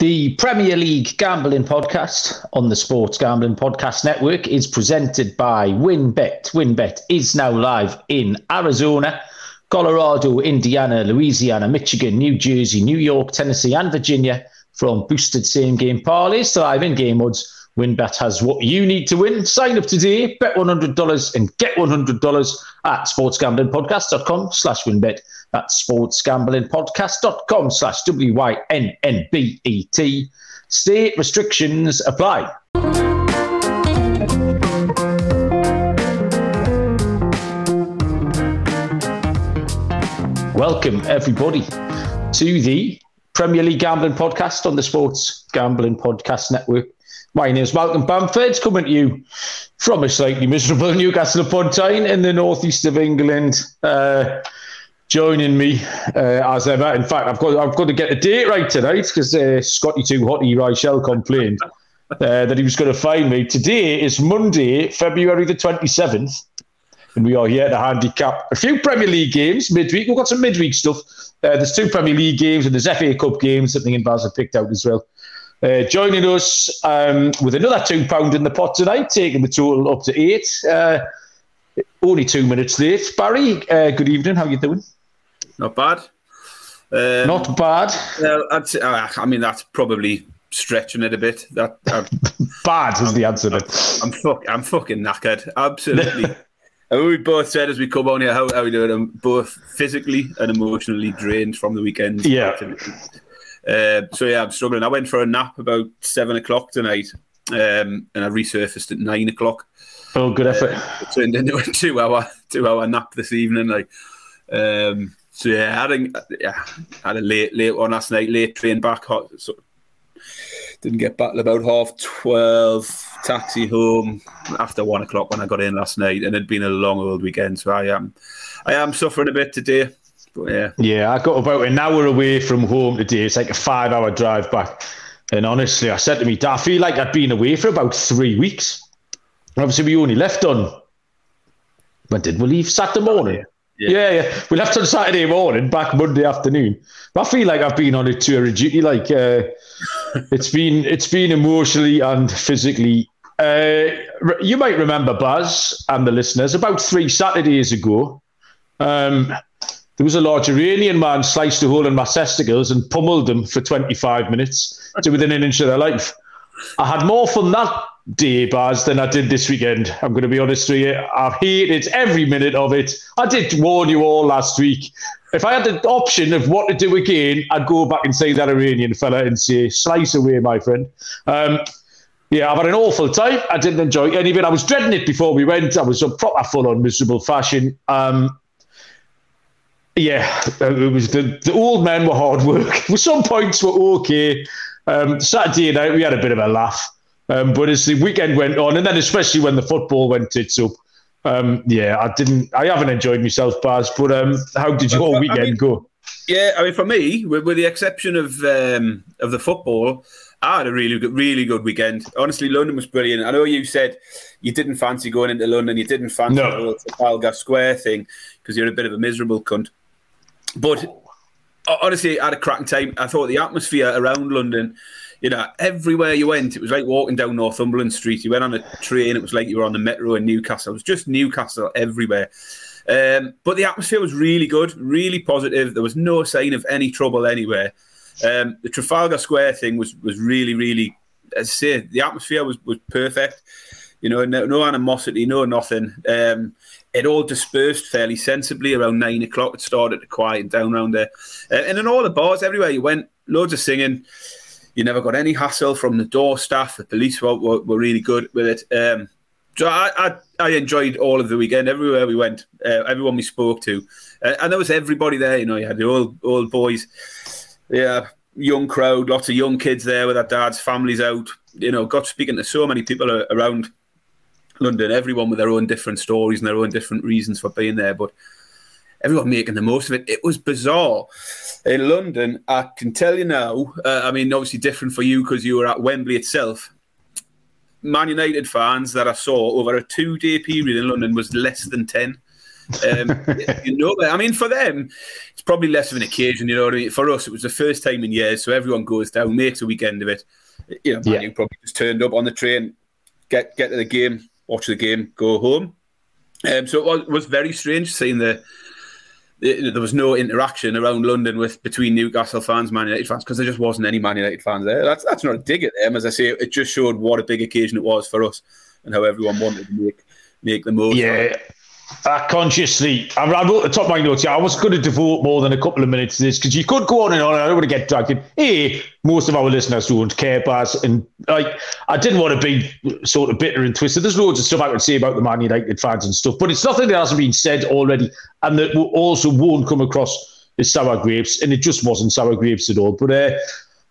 The Premier League Gambling Podcast on the Sports Gambling Podcast Network is presented by WynnBET. WynnBET is now live in Arizona, Colorado, Indiana, Louisiana, Michigan, New Jersey, New York, Tennessee, and Virginia from boosted same game parlays to live in game odds. WynnBET has what you need to win. Sign up today, bet $100 and get $100 at sportsgamblingpodcast.com slash wynnbet. That's sportsgamblingpodcast.com slash W-Y-N-N-B-E-T. State restrictions apply. Welcome, everybody, to the Premier League Gambling Podcast on the Sports Gambling Podcast Network. My name is Malcolm Bamford, coming to you from a slightly miserable Newcastle upon Tyne in the northeast of England. Uh, joining me uh, as ever. In fact, I've got I've got to get the date right tonight because uh, Scotty Too Hotty Rochelle complained uh, that he was going to find me. Today is Monday, February the twenty seventh, and we are here to handicap a few Premier League games midweek. We've got some midweek stuff. Uh, there's two Premier League games and there's FA Cup games and Baz have picked out as well. Uh, joining us um, with another two pound in the pot tonight, taking the total up to eight. Uh, only two minutes late. Barry, good evening. How you doing? Not bad. Um, Not bad. Uh, uh, I mean, that's probably stretching it a bit. That uh, bad is the answer. I'm, I'm, fuck, I'm fucking knackered. Absolutely. we both said as we come on here, how, how we doing? I'm both physically and emotionally drained from the weekend. Yeah. Uh, so yeah, I'm struggling. I went for a nap about seven o'clock tonight, um, and I resurfaced at nine o'clock. Oh, good effort! Uh, turned into a two-hour two-hour nap this evening. Like, um, so yeah, I had uh, a, yeah, had a late late one last night. Late train back. Hot, so didn't get back till about half twelve. Taxi home after one o'clock when I got in last night, and it'd been a long old weekend. So I am, I am suffering a bit today. But yeah. Yeah, I got about an hour away from home today. It's like a five hour drive back. And honestly, I said to me, I feel like I'd been away for about three weeks. Obviously, we only left on, when did we leave? Saturday morning. Oh, Yeah. yeah, yeah. We left on Saturday morning, back Monday afternoon. But I feel like I've been on a tour of duty. Like uh, it's been, it's been emotionally and physically. Uh, you might remember Baz and the listeners about three Saturdays ago. Um, there was a large Iranian man sliced a hole in my testicles and pummeled them for 25 minutes to within an inch of their life. I had more fun that day, Baz, than I did this weekend. I'm going to be honest with you. I've hated every minute of it. I did warn you all last week. If I had the option of what to do again, I'd go back and say that Iranian fella and say, slice away, my friend. Um, yeah, I've had an awful time. I didn't enjoy any of it. I was dreading it before we went. I was a proper full on miserable fashion. Um, yeah, it was the, the old men were hard work. some points were okay. Um, Saturday night we had a bit of a laugh, um, but as the weekend went on, and then especially when the football went tits up, um, yeah, I didn't. I haven't enjoyed myself, Baz. But um, how did your weekend I mean, go? Yeah, I mean, for me, with, with the exception of um, of the football, I had a really good, really good weekend. Honestly, London was brilliant. I know you said you didn't fancy going into London, you didn't fancy no. the Trafalgar Square thing because you're a bit of a miserable cunt. But honestly, I had a cracking time. I thought the atmosphere around London, you know, everywhere you went, it was like walking down Northumberland Street. You went on a train, it was like you were on the metro in Newcastle. It was just Newcastle everywhere. Um, but the atmosphere was really good, really positive. There was no sign of any trouble anywhere. Um, the Trafalgar Square thing was was really, really, as I say, the atmosphere was, was perfect. You know, no, no animosity, no nothing. Um, it all dispersed fairly sensibly around nine o'clock. It started to quiet down around there. Uh, and in all the bars, everywhere you went, loads of singing. You never got any hassle from the door staff. The police were, were, were really good with it. Um, so I, I, I, enjoyed all of the weekend. Everywhere we went, uh, everyone we spoke to, uh, and there was everybody there. You know, you had the old old boys, yeah, young crowd, lots of young kids there with their dads, families out. You know, got speaking to so many people around London, everyone with their own different stories and their own different reasons for being there, but everyone making the most of it. It was bizarre. In London, I can tell you now, uh, I mean, obviously different for you because you were at Wembley itself. Man United fans that I saw over a two day period in London was less than 10. Um, you know, I mean, for them, it's probably less of an occasion. You know what I mean? For us, it was the first time in years, so everyone goes down, makes a weekend of it. You know, yeah. you probably just turned up on the train, get get to the game, watch the game, go home. Um, so it was, was very strange seeing the there was no interaction around London with between Newcastle fans, Man United fans, because there just wasn't any Man United fans there. That's that's not a dig at them, as I say. It just showed what a big occasion it was for us and how everyone wanted to make make the most. Yeah, I consciously, I, wrote the top of my notes. Yeah, I was going to devote more than a couple of minutes to this because you could go on and on. I don't want to get dragged in. A, most of our listeners don't care, Baz, and like I didn't want to be sort of bitter and twisted. There's loads of stuff I could say about the Man United fans and stuff, but it's nothing that hasn't been said already, and that also won't come across as sour grapes, and it just wasn't sour grapes at all. But uh,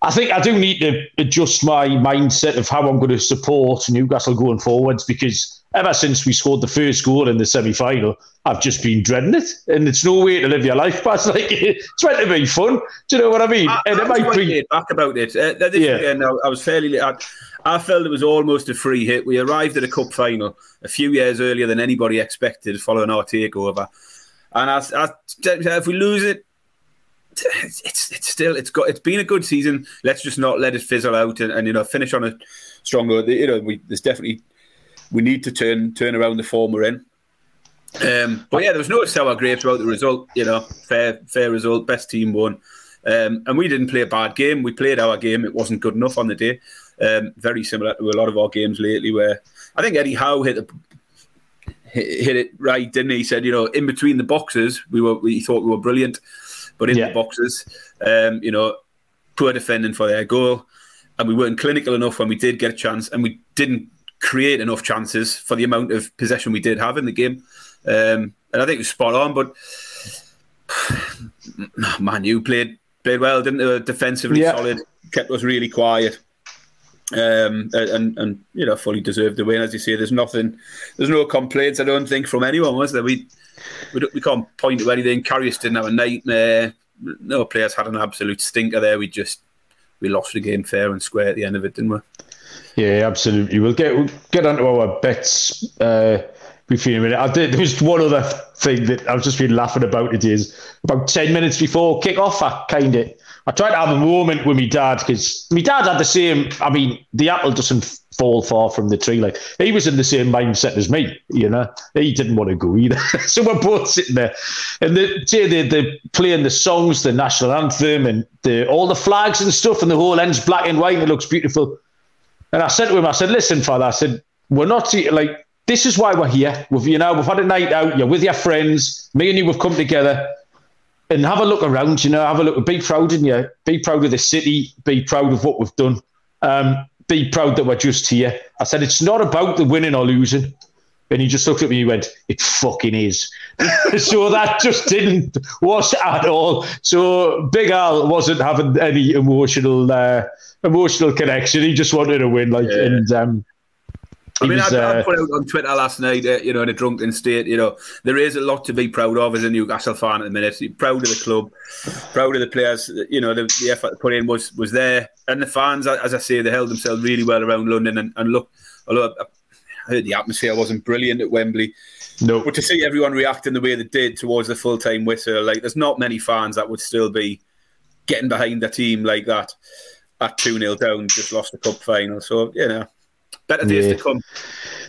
I think I do need to adjust my mindset of how I'm going to support Newcastle going forwards because ever since we scored the first goal in the semi final, I've just been dreading it. And it's no way to live your life, but it's like it's meant to be fun. Do you know what I mean? I, and I it might bring back about it. Uh, this yeah. weekend, I, I was fairly. I, I felt it was almost a free hit. We arrived at a cup final a few years earlier than anybody expected following our takeover. And I, I, if we lose it, it's, it's, still it's got it's been a good season. Let's just not let it fizzle out and, and you know finish on a stronger. You know, we, there's definitely we need to turn turn around the form we're in. Um, but yeah, there was no sour grapes about the result. You know, fair fair result, best team won, um, and we didn't play a bad game. We played our game. It wasn't good enough on the day. Um, very similar to a lot of our games lately, where I think Eddie Howe hit the hit, it right, didn't he? He said, you know, in between the boxes, we were we thought we were brilliant, but in yeah. the boxes, um, you know, poor defending for their goal, and we weren't clinical enough when we did get a chance, and we didn't create enough chances for the amount of possession we did have in the game. Um, and I think it was spot on. But man, you played played well, didn't they? Defensively yeah. solid, kept us really quiet. Um, and and you know fully deserved the win as you say. There's nothing, there's no complaints. I don't think from anyone was there. We we, we can't point to anything. Karius didn't have a nightmare. No players had an absolute stinker there. We just we lost the game fair and square at the end of it, didn't we? Yeah, absolutely. We'll get we'll get onto our bets uh, before a minute. I did. There was one other thing that I've just been laughing about. It is about ten minutes before kick off. I kind of I tried to have a moment with my dad because my dad had the same. I mean, the apple doesn't fall far from the tree. Like he was in the same mindset as me. You know, he didn't want to go either. so we're both sitting there, and they they they're playing the songs, the national anthem, and the all the flags and stuff, and the whole end's black and white. And it looks beautiful. And I said to him, I said, listen, father, I said, we're not like this is why we're here. We've you know we've had a night out. You're with your friends. Me and you have come together and have a look around. You know, have a look. Be proud in you. Be proud of the city. Be proud of what we've done. Um, be proud that we're just here. I said it's not about the winning or losing. And he just looked at me and he went, It fucking is. so that just didn't wash at all. So Big Al wasn't having any emotional uh, emotional connection. He just wanted to win. Like yeah. and um I mean, was, I, I, uh, put out on Twitter last night, uh, you know, in a drunken state, you know, there is a lot to be proud of as a Newcastle fan at the minute. Proud of the club, proud of the players. You know, the, the effort put in was was there, and the fans, as I say, they held themselves really well around London. And, and look, although I heard the atmosphere wasn't brilliant at Wembley, no, but to see everyone reacting the way they did towards the full time whistle, like there's not many fans that would still be getting behind the team like that at two 0 down, just lost the cup final. So you know Better days yeah. to come.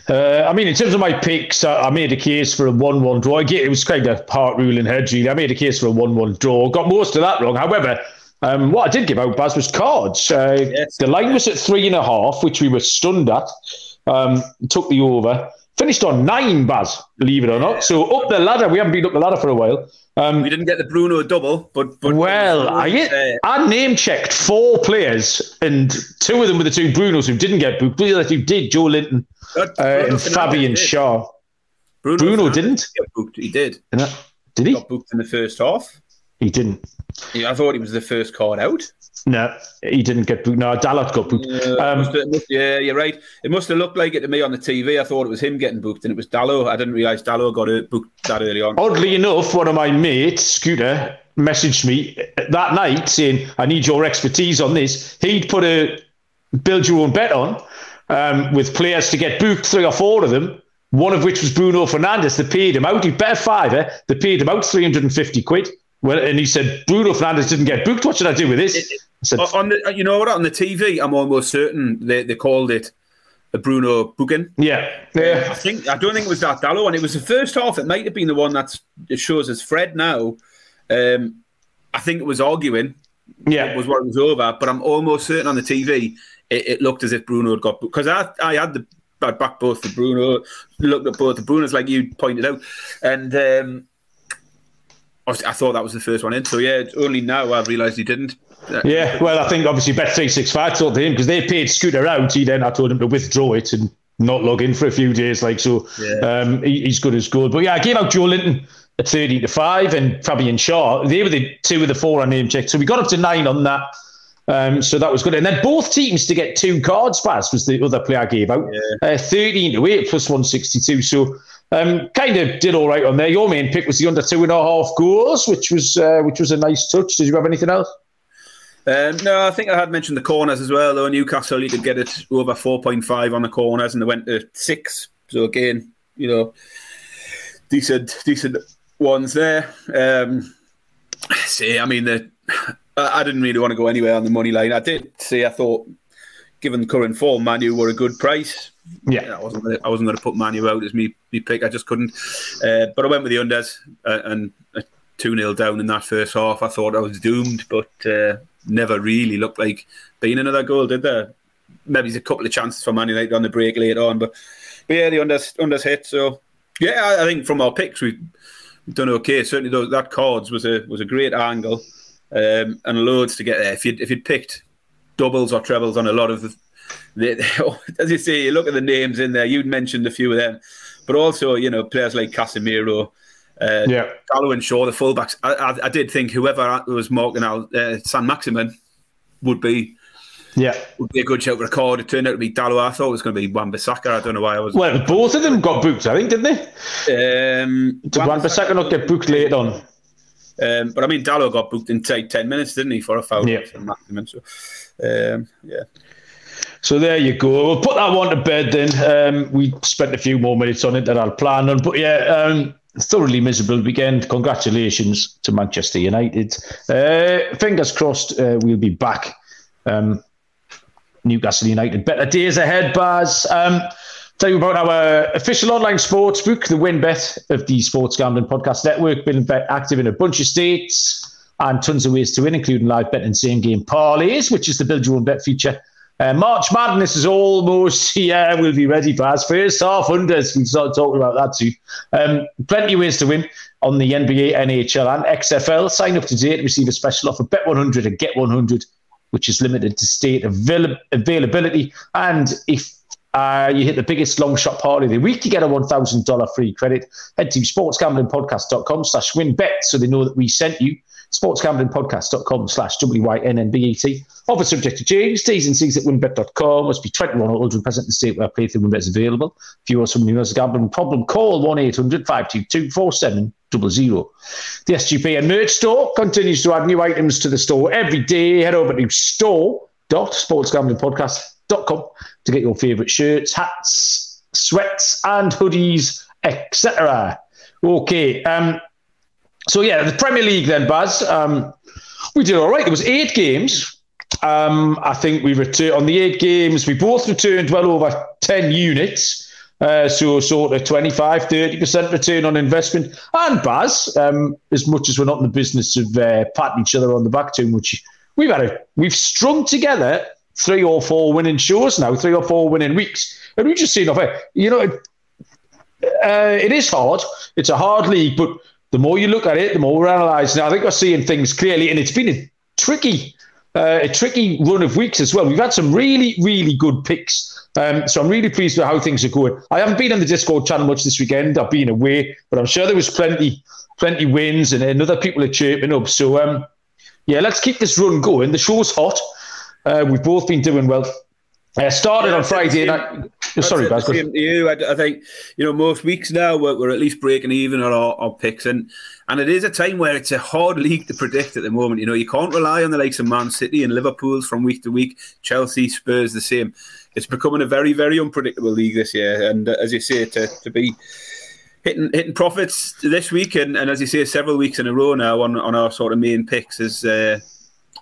Uh, I mean, in terms of my picks, I, I made a case for a 1 1 draw. It was kind of part ruling head, really. I made a case for a 1 1 draw. Got most of that wrong. However, um, what I did give out, Baz, was cards. Uh, yes. The line was at three and a half, which we were stunned at. Um, took the over. Finished on nine, Baz, believe it or not. So up the ladder. We haven't been up the ladder for a while. Um, we didn't get the Bruno double, but, but well, I, I name checked four players, and two of them were the two Brunos who didn't get booked. The other two did, Joelinton uh, and Fabian Schär. Bruno, Bruno didn't. Get booked. He did. Did he? Got booked in the first half. He didn't. I thought he was the first card out. No, he didn't get booked. No, Dalot got booked. um, must, yeah, you're right. It must have looked like it to me on the TV. I thought it was him getting booked, and it was Dalot. I didn't realise Dalot got booked that early on. Oddly enough, one of my mates, Scooter, messaged me that night saying, "I need your expertise on this." He'd put a build your own bet on um, with players to get booked, three or four of them, one of which was Bruno Fernandes. They paid him out. He bet five. Eh? They paid him out 350 quid. Well, and he said Bruno Fernandes didn't get booked. What should I do with this? Said, on the, you know what? On the TV, I'm almost certain they, they called it a Bruno booking. Yeah, yeah. I think I don't think it was that Dalot, and it was the first half. It might have been the one that shows as Fred now. Um, I think it was arguing. Yeah, was what it was over. But I'm almost certain on the TV it, it looked as if Bruno had got because I I had the I'd back both the Bruno, looked at both the Brunos like you pointed out, and um, I thought that was the first one in. So yeah, only now I've realised he didn't. Yeah, well, I think obviously Bet three six five told him because they paid Scooter out. He then I told him to withdraw it and not log in for a few days. Like so, yeah. um, he, he's good as gold. But yeah, I gave out Joelinton at thirty to five and Fabian Schär. They were the two of the four I name checked. So we got up to nine on that. Um, so that was good. And then both teams to get two cards pass was the other play I gave out. Yeah. Uh, 13 to 8 plus 162. So um, kind of did all right on there. Your main pick was the under two and a half goals, which was uh, which was a nice touch. Did you have anything else? Um, no, I think I had mentioned the corners as well. Though Newcastle, you could get it over 4.5 on the corners, and they went to six. So again, you know, decent, decent ones there. Um, see, I mean, the I didn't really want to go anywhere on the money line. I did say I thought, given current form, Manu were a good price. Yeah, I wasn't. Gonna, I wasn't going to put Manu out as me, me pick. I just couldn't. Uh, but I went with the unders uh, and two 0 down in that first half. I thought I was doomed, but uh, never really looked like being another goal, did there? Maybe a couple of chances for Man United on the break later on, but but yeah, the unders unders hit. So yeah, I, I think from our picks we've, we've done okay. Certainly, those, that cards was a was a great angle um, and loads to get there. If you if you'd picked doubles or trebles on a lot of the, the, as you say, you look at the names in there. You'd mentioned a few of them, but also you know players like Casemiro. Uh, yeah, Dalot and Shaw, the fullbacks. I, I, I, did think whoever was marking out uh, Saint-Maximin would be yeah, would be a good shout for a card. It turned out to be Dalot. I thought it was going to be Wan-Bissaka. I don't know why I was. Well, both of them got booked, I think, didn't they? Um, Did Wan-Bissaka not get booked late on? Um, but I mean, Dalot got booked in say, 10 minutes, didn't he, for a foul? Yeah. So, um, yeah. So there you go. We'll put that one to bed then. Um, we spent a few more minutes on it than I'll plan on. But yeah, um, thoroughly miserable weekend. Congratulations to Manchester United. Uh, fingers crossed uh, we'll be back. Um, Newcastle United. Better days ahead, Baz. Um, Tell you about our official online sports book, the WynnBET of the Sports Gambling Podcast Network. Been active in a bunch of states and tons of ways to win, including live bet and same game parlays, which is the build your own bet feature. Uh, March Madness is almost here. We'll be ready for us. First half unders. We started talking about that too. Um, plenty of ways to win on the NBA, NHL, and XFL. Sign up today to receive a special offer. Bet 100 and get 100, which is limited to state avail- availability. And if uh, you hit the biggest long shot party of the week, you get a $1,000 free credit. Head to sportsgamblingpodcast.com slash wynnbet so they know that we sent you. Sportsgamblingpodcast.com slash W-Y-N-N-B-E-T. Offer subject to change. T's and C's at wynnbet.com. Must be 21 or older and present in the state where playthrough wynnbet is available. If you or someone who has a gambling problem, call 1-800-522-4700. The SGPN merch store continues to add new items to the store every day. Head over to store.sportsgamblingpodcast.com to get your favourite shirts, hats, sweats, and hoodies, etc. Okay. Um, so yeah, the Premier League then, Baz. Um, we did all right. It was eight games. Um, I think we returned on the eight games. We both returned well over ten units. Uh, so sort of 25, 30% return on investment. And Baz, um, as much as we're not in the business of uh, patting each other on the back too much, we've had a, we've strung together three or four winning shows now, three or four winning weeks. And we just seen off it. You know, uh, it is hard. It's a hard league, but the more you look at it, the more we're analysing. I think we're seeing things clearly, and it's been a tricky, uh, a tricky run of weeks as well. We've had some really, really good picks. Um, so I'm really pleased with how things are going. I haven't been on the Discord channel much this weekend. I've been away, but I'm sure there was plenty, plenty wins, and, and other people are chirping up. So um, yeah, let's keep this run going. The show's hot. Uh, we've both been doing well. I started on Friday night. Sorry, Baz. You, I, I, think you know most weeks now we're, we're at least breaking even on our, our, picks, and and it is a time where it's a hard league to predict at the moment. You know, you can't rely on the likes of Man City and Liverpool's from week to week. Chelsea, Spurs, the same. It's becoming a very very unpredictable league this year, and uh, as you say, to to be hitting hitting profits this week, and, and as you say, several weeks in a row now on on our sort of main picks is uh,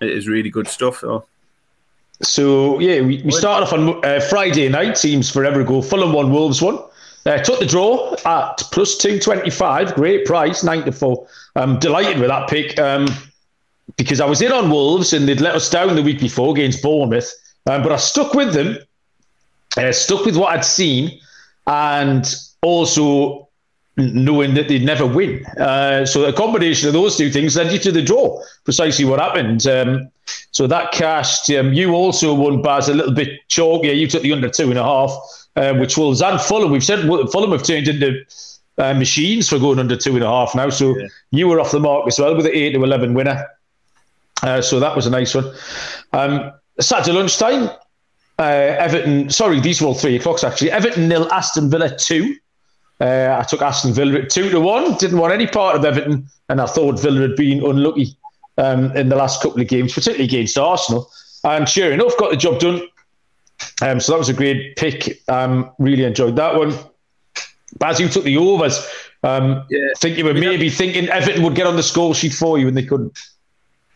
is really good stuff. So. So yeah, we, we started off on uh, Friday night. Teams forever ago. Fulham one, Wolves one. Uh, took the draw at plus two twenty five. Great price, nine to four. I'm delighted with that pick um, because I was in on Wolves and they'd let us down the week before against Bournemouth, um, but I stuck with them. Uh, stuck with what I'd seen, and also knowing that they'd never win. Uh, so a combination of those two things led you to the draw. Precisely what happened. Um, so that cashed. Um, you also won, Baz, a little bit chalk. Yeah, You took the under two and a half, uh, which will and Fulham. We've said Fulham have turned into uh, machines for going under two and a half now. So yeah. you were off the mark as well with the eight to eleven winner. Uh, so that was a nice one. Um, Saturday lunchtime. Uh, Everton, sorry, these were all three o'clocks actually. Everton nil, Aston Villa two. Uh, I took Aston Villa at two to one. Didn't want any part of Everton, and I thought Villa had been unlucky um, in the last couple of games, particularly against Arsenal. And sure enough, got the job done. Um, so that was a great pick. Um, really enjoyed that one. Baz, you took the overs. Um, yeah. I think you were maybe thinking Everton would get on the score sheet for you, and they couldn't.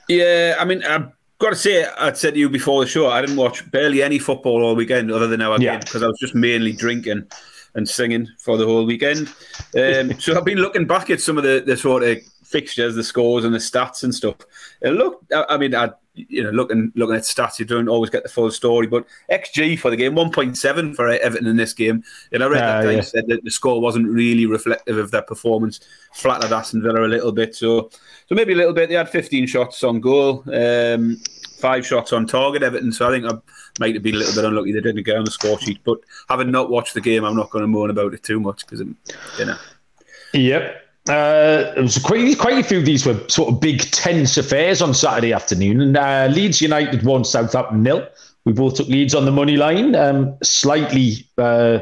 Yeah, I mean, I've got to say, I'd said to you before the show, I didn't watch barely any football all weekend other than our yeah. game because I was just mainly drinking and singing for the whole weekend. Um, so I've been looking back at some of the, the sort of fixtures, the scores, and the stats and stuff. It looked, I, mean, I you know, looking looking at stats, you don't always get the full story. But XG for the game, one point seven for Everton in this game. And I read uh, that yeah. said that the score wasn't really reflective of their performance. Flattered Aston Villa a little bit, so so maybe a little bit. They had fifteen shots on goal. Um, five shots on target, Everton. So I think I might have been a little bit unlucky they didn't get on the score sheet. But having not watched the game, I'm not going to moan about it too much because, you know. Yep. Uh, it was quite, quite a few of these were sort of big tense affairs on Saturday afternoon. And uh, Leeds United won Southampton nil. We both took Leeds on the money line, um, slightly uh,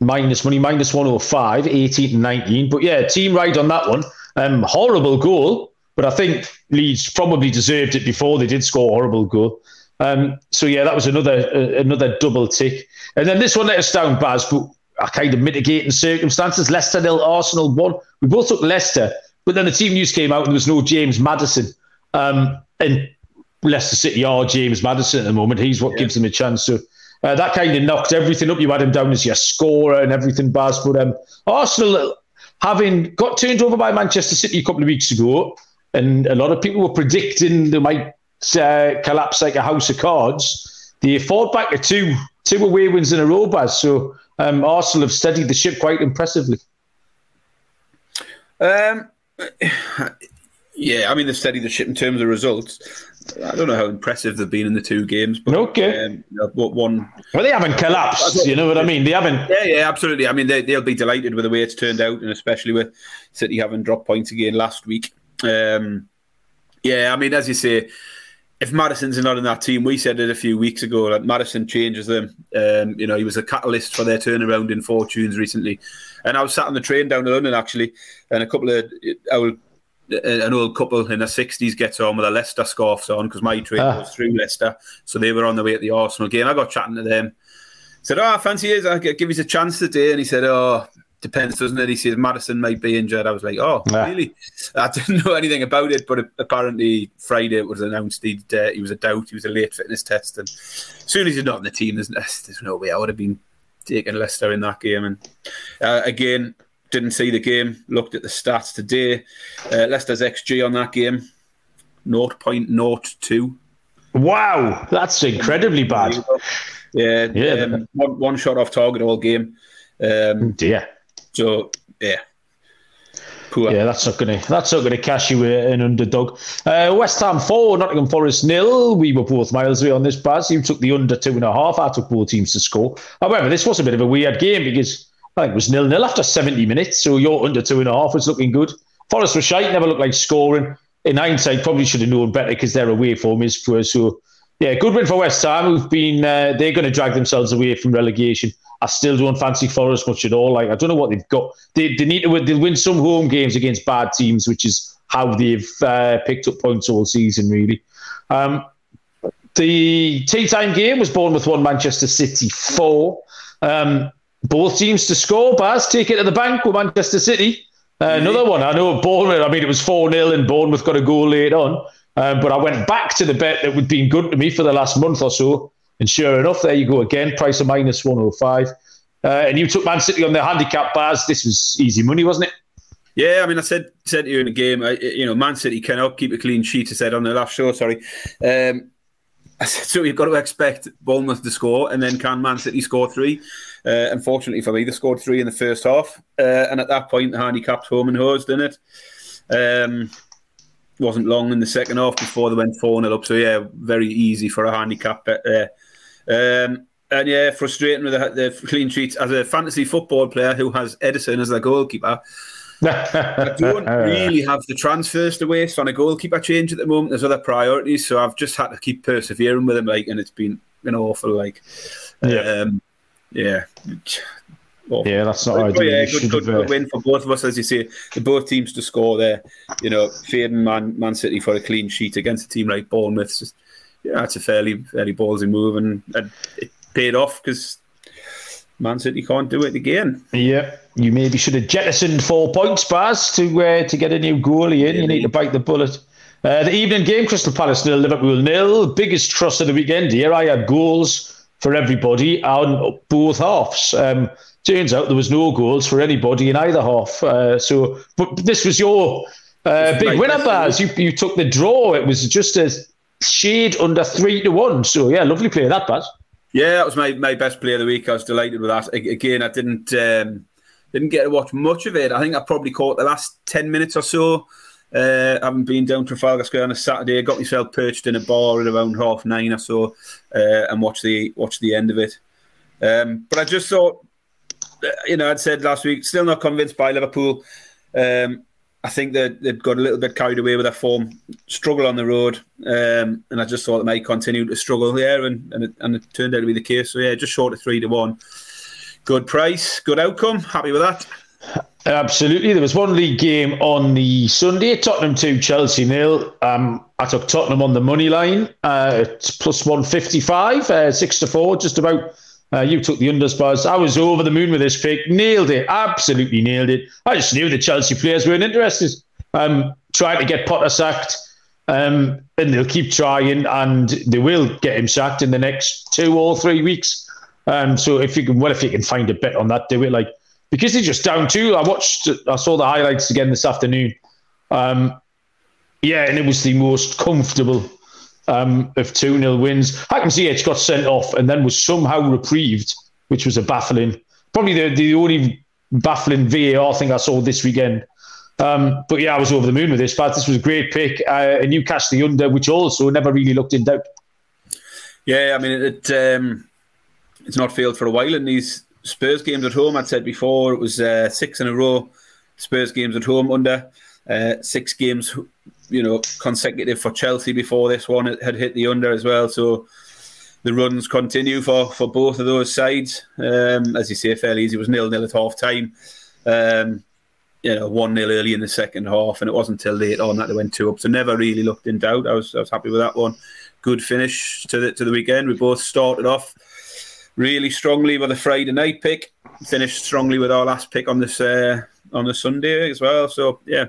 minus money, minus 105, 18 and 19. But yeah, team ride on that one. Um, horrible goal. But I think Leeds probably deserved it before they did score a horrible goal. Um, so yeah, that was another uh, another double tick. And then this one let us down, Baz, but a kind of mitigating circumstances. Leicester nil, Arsenal one. We both took Leicester, but then the team news came out and there was no James Maddison. Um, and Leicester City are James Maddison at the moment. He's what yeah. gives them a chance. So uh, that kind of knocked everything up. You had him down as your scorer and everything, Baz. But um, Arsenal, having got turned over by Manchester City a couple of weeks ago, and a lot of people were predicting they might uh, collapse like a house of cards. They fought back to two two away wins in a row, Baz. So um, Arsenal have steadied the ship quite impressively. Um, yeah, I mean they've steadied the ship in terms of results. I don't know how impressive they've been in the two games, but okay, um, one. Well, they haven't collapsed. You know what I mean? They haven't. Yeah, yeah, absolutely. I mean, they, they'll be delighted with the way it's turned out, and especially with City having dropped points again last week. Um, yeah, I mean, as you say, if Maddison's not in that team, we said it a few weeks ago that Maddison changes them. Um, you know, he was a catalyst for their turnaround in fortunes recently. And I was sat on the train down to London actually, and a couple of old, an old couple in their sixties gets on with their Leicester scarves on because my train ah. goes through Leicester, so they were on the way at the Arsenal game. I got chatting to them. Said, "Oh, I fancy is I give you a chance today," and he said, "Oh." Depends, doesn't it? He says Maddison might be injured. I was like, oh, yeah. really? I didn't know anything about it, but apparently Friday it was announced he uh, he was a doubt. He was a late fitness test, and as soon as he's not in the team, there's, there's no way I would have been taking Leicester in that game. And uh, again, didn't see the game. Looked at the stats today. Uh, Leicester's xG on that game, 0.02. Wow, that's incredibly bad. Yeah, yeah. Um, one, one shot off target all game. Um, Dear. So yeah. Poor. Yeah, that's not gonna that's not gonna cash you an underdog. Uh, West Ham four, Nottingham Forest nil. We were both miles away on this, Baz. You took the under two and a half. I took both teams to score. However, this was a bit of a weird game because I think it was nil nil after seventy minutes. So your under two and a half was looking good. Forest was shite, never looked like scoring. In hindsight, probably should have known better because their away form is poor. So yeah, good win for West Ham. Who've been uh, they're going to drag themselves away from relegation. I still don't fancy Forest much at all. Like I don't know what they've got. They, they need to win, they'll win some home games against bad teams, which is how they've uh, picked up points all season. Really, um, the tea time game was Bournemouth one, Manchester City four. Um, both teams to score. Baz take it to the bank with Manchester City. Uh, another one. I know Bournemouth. I mean, it was four 0 and Bournemouth got a goal late on. Um, but I went back to the bet that would been good to me for the last month or so. And sure enough, there you go again. Price of minus 105. Uh, and you took Man City on the handicap bars. This was easy money, wasn't it? Yeah, I mean, I said said to you in the game, I, you know, Man City cannot keep a clean sheet. I said on the last show, sorry. Um, I said, so you've got to expect Bournemouth to score, and then can Man City score three? Uh, unfortunately for me, they scored three in the first half, uh, and at that point, the handicapped home and hosed, didn't it? Um, wasn't long in the second half before they went 4 0 up. So, yeah, very easy for a handicap bet there. Um, and yeah, frustrating with the, the, clean sheets. As a fantasy football player who has Ederson as their goalkeeper, I don't really have the transfers to waste on a goalkeeper change at the moment. There's other priorities, so I've just had to keep persevering with him. Like, and it's been been awful. Like, yeah, um, yeah. Awful. Yeah, that's not ideal. Yeah, good, good, good, win for both of us, as you say. The both teams to score there. You know, fading Man Man City for a clean sheet against a team like Bournemouth. Just, yeah, it's a fairly fairly ballsy move, and, and it paid off because Man City can't do it again. Yeah, you maybe should have jettisoned four points, Baz, to uh, to get a new goalie in. Yeah, you need to bite the bullet. Uh, the evening game, Crystal Palace nil, Liverpool nil. Biggest trust of the weekend here. I had goals for everybody on both halves. Um, Turns out there was no goals for anybody in either half. Uh, so, but this was your uh, big winner, Baz. You you took the draw. It was just a shade under three to one. So yeah, lovely play that, Baz. Yeah, that was my, my best play of the week. I was delighted with that. Again, I didn't um, didn't get to watch much of it. I think I probably caught the last ten minutes or so. Uh, having been down to Trafalgar Square on a Saturday, I got myself perched in a bar at around half nine or so, uh, and watched the watched the end of it. Um, but I just thought you know, I'd said last week, still not convinced by Liverpool. Um, I think that they'd got a little bit carried away with their form, struggle on the road, um, and I just thought they might continue to struggle here, and and it, and it turned out to be the case. So yeah, just short of three to one. Good price, good outcome. Happy with that. Absolutely. There was one league game on the Sunday, Tottenham 2, Chelsea nil. Um, I took Tottenham on the money line. Uh, it's plus 155, uh, 6 to 4, just about uh, you took the unders, I was over the moon with this pick. Nailed it. Absolutely nailed it. I just knew the Chelsea players weren't interested. Um, trying to get Potter sacked. Um, and they'll keep trying, and they will get him sacked in the next two or three weeks. Um, so if you can, well, if you can find a bet on that, do it. Like because they're just down two. I watched, I saw the highlights again this afternoon. Um, yeah, and it was the most comfortable um, of 2 0 wins. Hakim Ziyech got sent off and then was somehow reprieved, which was a baffling, probably the, the only baffling VAR thing I saw this weekend. Um, but yeah, I was over the moon with this. But this was a great pick. Uh, and Newcastle the under, which also never really looked in doubt. Yeah, I mean, it, um, it's not failed for a while in these Spurs games at home. I'd said before it was uh, six in a row. Spurs games at home under uh, six games you know, consecutive for Chelsea before this one had hit the under as well. So the runs continue for, for both of those sides. Um, as you say, fairly easy. It was nil nil at half time. Um, you know, one nil early in the second half, and it wasn't until late on that they went two up. So never really looked in doubt. I was I was happy with that one. Good finish to the to the weekend. We both started off really strongly with a Friday night pick. Finished strongly with our last pick on this uh, on the Sunday as well. So yeah,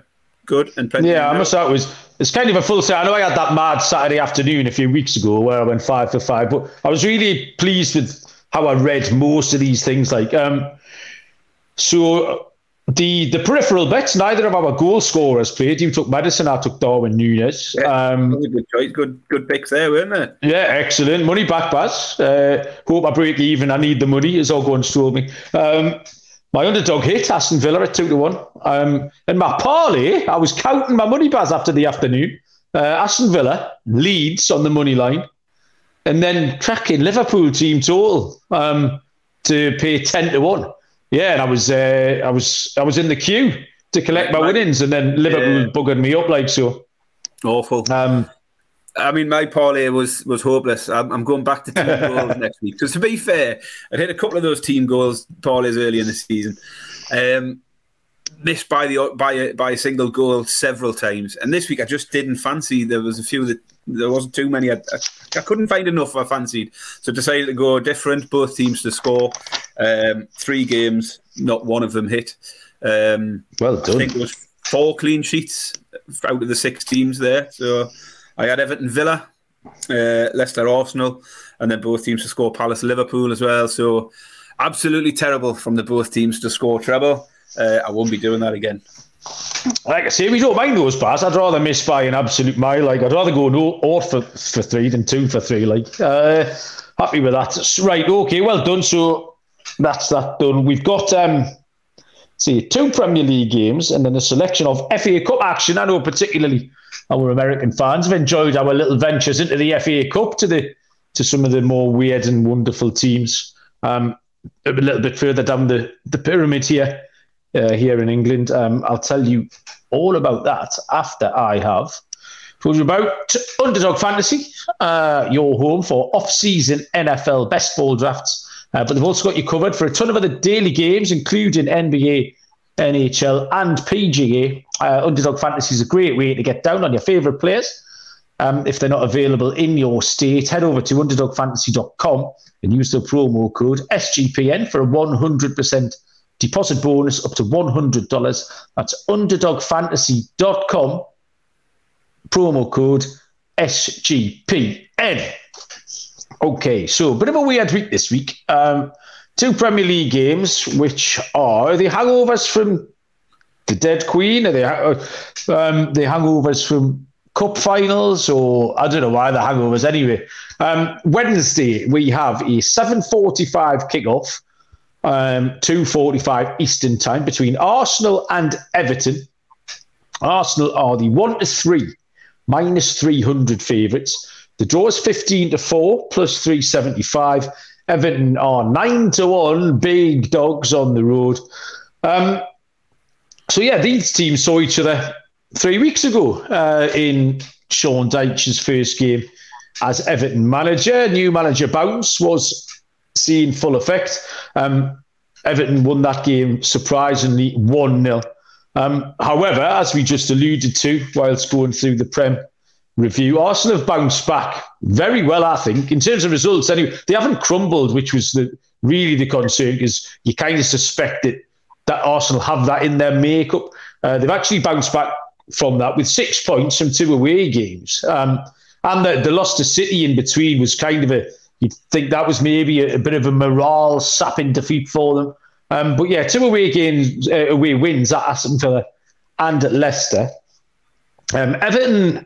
good and plenty. Yeah, I must say it was it's kind of a full set. I know I had that mad Saturday afternoon a few weeks ago where I went five for five, but I was really pleased with how I read most of these things. Like, um, so the the peripheral bets, neither of our goal scorers played. You took Maddison. I took Darwin Nunez. Yeah, um, good choice, good good picks there, weren't they? Yeah, excellent. Money back, Baz. Uh, hope I break even. I need the money. It's all going to me. Um, my underdog hit Aston Villa at two to one. Um, and my parlay, I was counting my money bars after the afternoon. Uh, Aston Villa leads on the money line, and then tracking Liverpool team total um, to pay ten to one. Yeah, and I was uh, I was I was in the queue to collect my winnings, and then Liverpool yeah. buggered me up like so. Awful. Um, I mean, my parlay was was hopeless. I'm, I'm going back to team goals next week because, to be fair, I hit a couple of those team goals parlays early in the season. Um, missed by the by a, by a single goal several times, and this week I just didn't fancy. There was a few that there wasn't too many. I, I, I couldn't find enough I fancied, so decided to go different. Both teams to score. Um, three games, not one of them hit. Um, well done. I think it was four clean sheets out of the six teams there. So I had Everton Villa, uh, Leicester Arsenal, and then both teams to score Palace Liverpool as well. So absolutely terrible from the both teams to score treble. Uh, I won't be doing that again. Like I say, we don't mind those bars. I'd rather miss by an absolute mile. Like I'd rather go no or for, for three than two for three. Like uh, happy with that. Right, okay, well done. So that's that done. We've got um see two Premier League games and then a selection of FA Cup action. I know particularly our American fans have enjoyed our little ventures into the FA Cup to the to some of the more weird and wonderful teams. Um, a little bit further down the, the pyramid here, uh, here in England. Um, I'll tell you all about that after I have told you about Underdog Fantasy, uh, your home for off-season NFL best ball drafts. Uh, but they've also got you covered for a ton of other daily games, including NBA, NHL, and PGA. Uh, Underdog Fantasy is a great way to get down on your favourite players. Um, if they're not available in your state, head over to underdogfantasy.com and use the promo code SGPN for a 100% deposit bonus up to $100. That's underdogfantasy.com, promo code SGPN. Okay, so a bit of a weird week this week. Um, two Premier League games, which are the hangovers from the Dead Queen, are they uh, um, the hangovers from cup finals, or I don't know why the hangovers. Anyway, um, Wednesday we have a 7:45 kickoff, um, 2:45 Eastern time between Arsenal and Everton. Arsenal are the one to three, minus 300 favourites. The draw is 15 to 4 plus 375. Everton are 9 to 1, big dogs on the road. Um, so, yeah, these teams saw each other three weeks ago uh, in Sean Dyche's first game as Everton manager. New manager bounce was seen full effect. Um, Everton won that game surprisingly 1 0. Um, however, as we just alluded to whilst going through the Prem review, Arsenal have bounced back very well, I think, in terms of results. Anyway, they haven't crumbled, which was the really the concern because you kind of suspected that Arsenal have that in their makeup. Uh, they've actually bounced back from that with six points from two away games. Um, and the, the loss to City in between was kind of a, you'd think that was maybe a, a bit of a morale sapping defeat for them. Um, but yeah, two away games, uh, away wins at Aston Villa and at Leicester. Um, Everton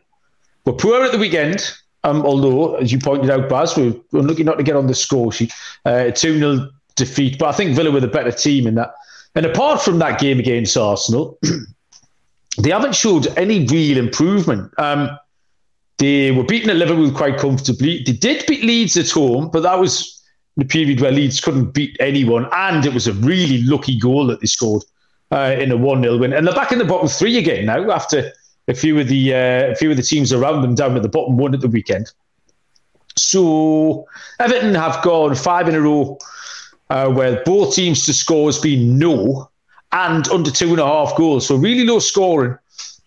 were poor at the weekend, um, although, as you pointed out, Baz, we're, we're looking not to get on the score sheet. Uh, 2 uh, 0 defeat, but I think Villa were the better team in that. And apart from that game against Arsenal, they haven't showed any real improvement. Um, they were beaten at Liverpool quite comfortably. They did beat Leeds at home, but that was the period where Leeds couldn't beat anyone, and it was a really lucky goal that they scored uh, in a one 0 win. And they're back in the bottom three again now after a few of the uh, a few of the teams around them down at the bottom one at the weekend. So Everton have gone five in a row uh, where both teams to score has been no and under two and a half goals. So really low scoring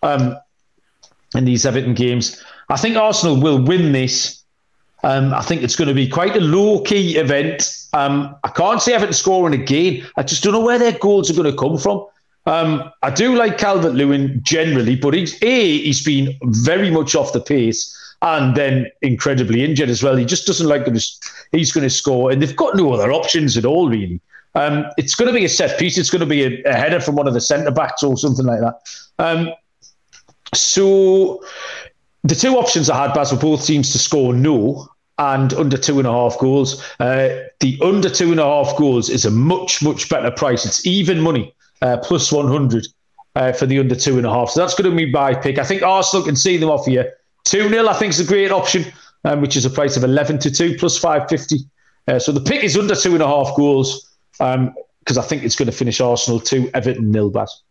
um, in these Everton games. I think Arsenal will win this. Um, I think it's going to be quite a low key event. Um, I can't see Everton scoring again. I just don't know where their goals are going to come from. Um, I do like Calvert Lewin generally, but he's a he's been very much off the pace and then incredibly injured as well. He just doesn't like to. He's going to score, and they've got no other options at all really. Um, it's going to be a set piece. It's going to be a, a header from one of the centre backs or something like that. Um, so the two options I had, Baz, were both teams to score no and under two and a half goals. Uh, the under two and a half goals is a much, much better price. It's even money, uh, plus 100 uh, for the under two and a half. So that's going to be my pick. I think Arsenal can see them off here. 2 0, I think, is a great option, um, which is a price of 11 to 2 plus 550. Uh, so the pick is under two and a half goals because um, I think it's going to finish Arsenal 2, Everton nil, Baz.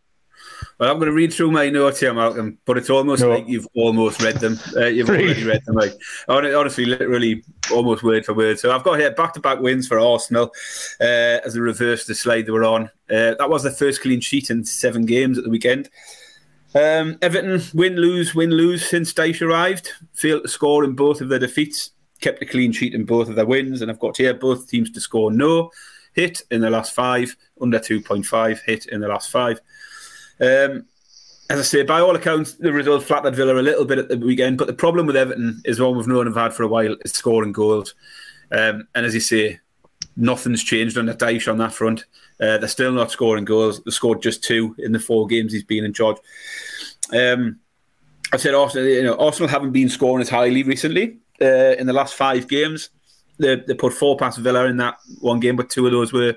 Well, I'm going to read through my notes here, Malcolm, but it's almost no. like you've almost read them. Uh, you've already read them. Like honestly, literally, almost word for word. So I've got here back-to-back wins for Arsenal uh, as a reverse the slide they were on. Uh, that was the first clean sheet in seven games at the weekend. Um, Everton win, lose, win, lose since Dyche arrived. Failed to score in both of their defeats. Kept a clean sheet in both of their wins, and I've got here both teams to score no hit in the last five, under 2.5 hit in the last five. Um, as I say, by all accounts, the result flattered Villa a little bit at the weekend. But the problem with Everton is one we've known and had for a while is scoring goals. Um, and as you say, nothing's changed under Dyche on that front. Uh, they're still not scoring goals. They scored just two in the four games he's been in charge. Um, I said Arsenal, you know, Arsenal haven't been scoring as highly recently uh, in the last five games. They, they put four past Villa in that one game, but two of those were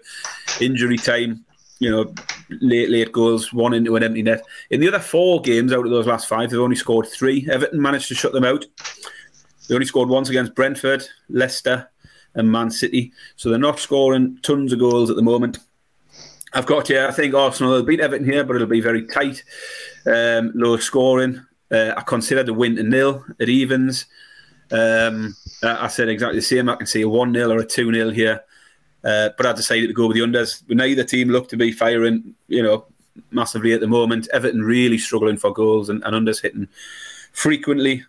injury time you know, late late goals, one into an empty net. In the other four games out of those last five, they've only scored three. Everton managed to shut them out. They only scored once against Brentford, Leicester, and Man City. So they're not scoring tons of goals at the moment. I've got yeah, I think Arsenal will beat Everton here, but it'll be very tight, um, low scoring. Uh, I consider the win to nil at evens. Um, I said exactly the same. I can see a 1 0 or a 2 0 here. Uh, but I decided to go with the unders. Neither team looked to be firing, you know, massively at the moment. Everton really struggling for goals and, and unders hitting frequently.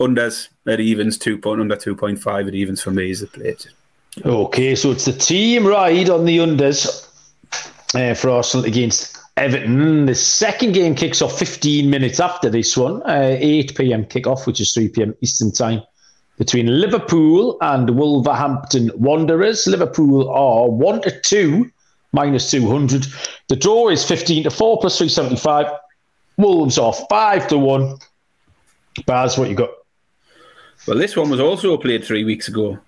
Unders at evens, two point under two point five at evens for me is the plate. Okay, so it's the team ride on the unders uh, for Arsenal against Everton. The second game kicks off 15 minutes after this one, uh, 8 p.m. kickoff, which is 3 p.m. Eastern time between Liverpool and Wolverhampton Wanderers. Liverpool are 1 to 2, minus 200. The draw is 15 to 4 plus 375. Wolves are 5 to 1. Baz, what you got? Well, this one was also played three weeks ago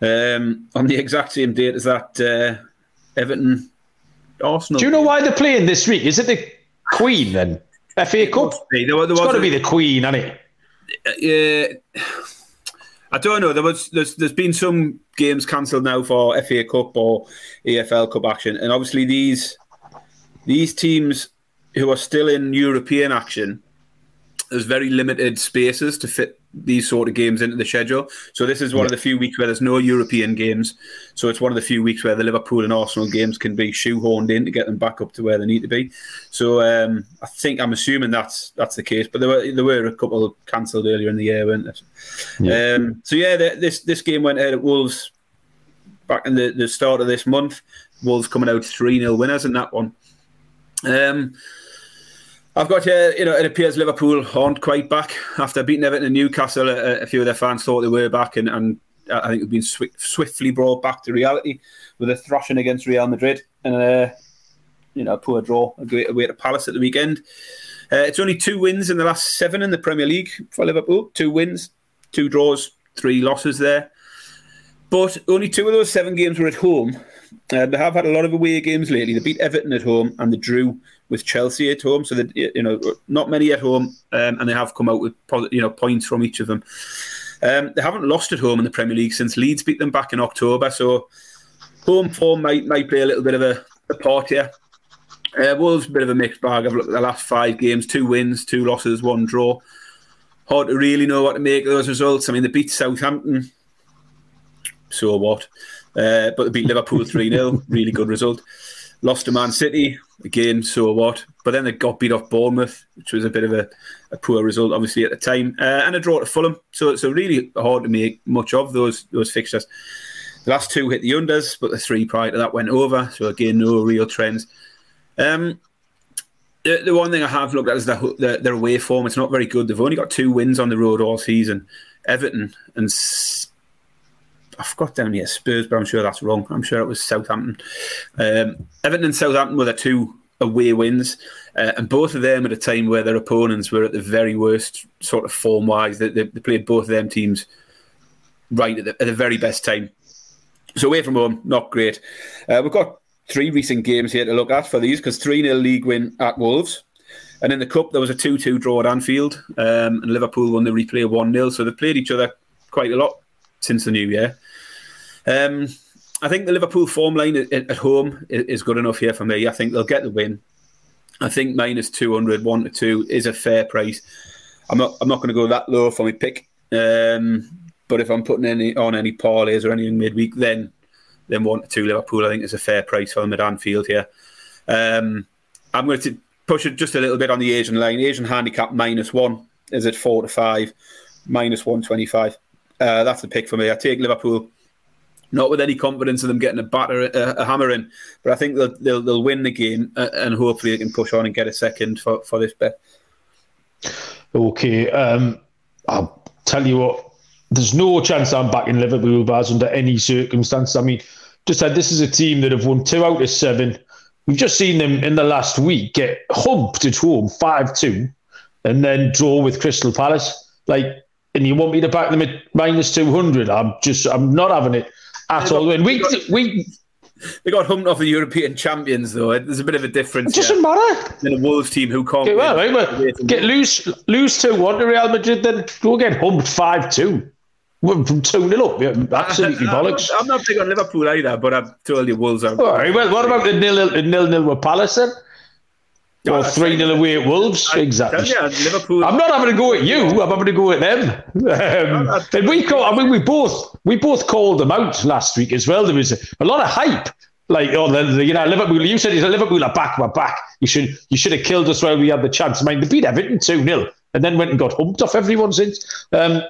um, on the exact same date as that uh, Everton Arsenal. Do you know why they're playing this week? Is it the Queen then? FA Cup? There, there it's got to be the Queen, hasn't it? Uh, I don't know. There was there's there's been some games cancelled now for FA Cup or EFL Cup action, and obviously these these teams who are still in European action, there's very limited spaces to fit these sort of games into the schedule. So this is one yeah. of the few weeks where there's no European games. So it's one of the few weeks where the Liverpool and Arsenal games can be shoehorned in to get them back up to where they need to be. So um, I think I'm assuming that's that's the case. But there were there were a couple cancelled earlier in the year, weren't there? Yeah. Um, so yeah, the, this this game went ahead at Wolves back in the, the start of this month. Wolves coming out three 0 winners in that one. Um, I've got here, you know, it appears Liverpool aren't quite back after beating Everton and Newcastle. A, a few of their fans thought they were back, and, and I think they've been swiftly brought back to reality with a thrashing against Real Madrid and a, you know, poor draw away to Palace at the weekend. Uh, it's only two wins in the last seven in the Premier League for Liverpool. Two wins, two draws, three losses there. But only two of those seven games were at home. Uh, they have had a lot of away games lately. They beat Everton at home and they drew with Chelsea at home. So that you know, not many at home, um, and they have come out with you know points from each of them. Um, they haven't lost at home in the Premier League since Leeds beat them back in October. So home form might might play a little bit of a, a part here. Uh, Wolves a bit of a mixed bag. I've looked at the last five games: two wins, two losses, one draw. Hard to really know what to make of those results. I mean, they beat Southampton. So what? Uh, but they beat Liverpool 3 0. really good result. Lost to Man City again. So what? But then they got beat off Bournemouth, which was a bit of a, a poor result, obviously at the time, uh, and a draw to Fulham. So so really hard to make much of those those fixtures. The last two hit the unders, but the three prior to that went over. So again, no real trends. Um, the, the one thing I have looked at is their, their, their away form. It's not very good. They've only got two wins on the road all season. Everton and I've got down here Spurs, but I'm sure that's wrong. I'm sure it was Southampton. Um, Everton and Southampton were the two away wins, uh, and both of them at a time where their opponents were at the very worst sort of form wise. They, they, they, played both of them teams right at the, at the, very best time. So away from home, not great. Uh, we've got three recent games here to look at for these because 3 0 league win at Wolves. And in the Cup, there was a 2 2 draw at Anfield, um, and Liverpool won the replay 1 0. So they've played each other quite a lot since the new year. Um, I think the Liverpool form line at, home is good enough here for me. I think they'll get the win. I think minus 200, 1 to 2 is a fair price. I'm not I'm not going to go that low for my pick. Um, but if I'm putting any on any parlays or anything midweek, then then 1 to 2 Liverpool, I think is a fair price for them at Anfield here. Um, I'm going to push it just a little bit on the Asian line. Asian handicap minus 1 is at 4 to 5, minus 125. Uh, that's the pick for me. I take Liverpool not with any confidence of them getting a batter, a, a hammer in, but I think they'll, they'll, they'll win the game uh, and hopefully they can push on and get a second for, for this bet. Okay, um, I'll tell you what. There's no chance I'm backing Liverpool Baz under any circumstance. I mean, just said this is a team that have won two out of seven. We've just seen them in the last week get humped at home five two, and then draw with Crystal Palace. Like, and you want me to back them at minus two hundred? I'm just, I'm not having it at all. And we we they got humped off the European champions, though. There's a bit of a difference. It doesn't matter. In a Wolves team who can't get, well, right, get lose lose two one to Real Madrid, then go get humped five two. From two 0 up, yeah, absolutely bollocks. I'm not, big on Liverpool either, but told you Wolves are. All right, well, what about the nil nil nil with Palace then? Or three 0 away at Wolves, I, exactly. You, Liverpool. I'm not having to go at you. I'm having to go at them. Um, and we, call, I mean, we both we both called them out last week as well. There was a, a lot of hype. Like, oh, the, the, you know, Liverpool. You said he's a Liverpool are back, we're back. You should you should have killed us while we had the chance. I mean, they beat Everton two 0 and then went and got humped off everyone since. Um,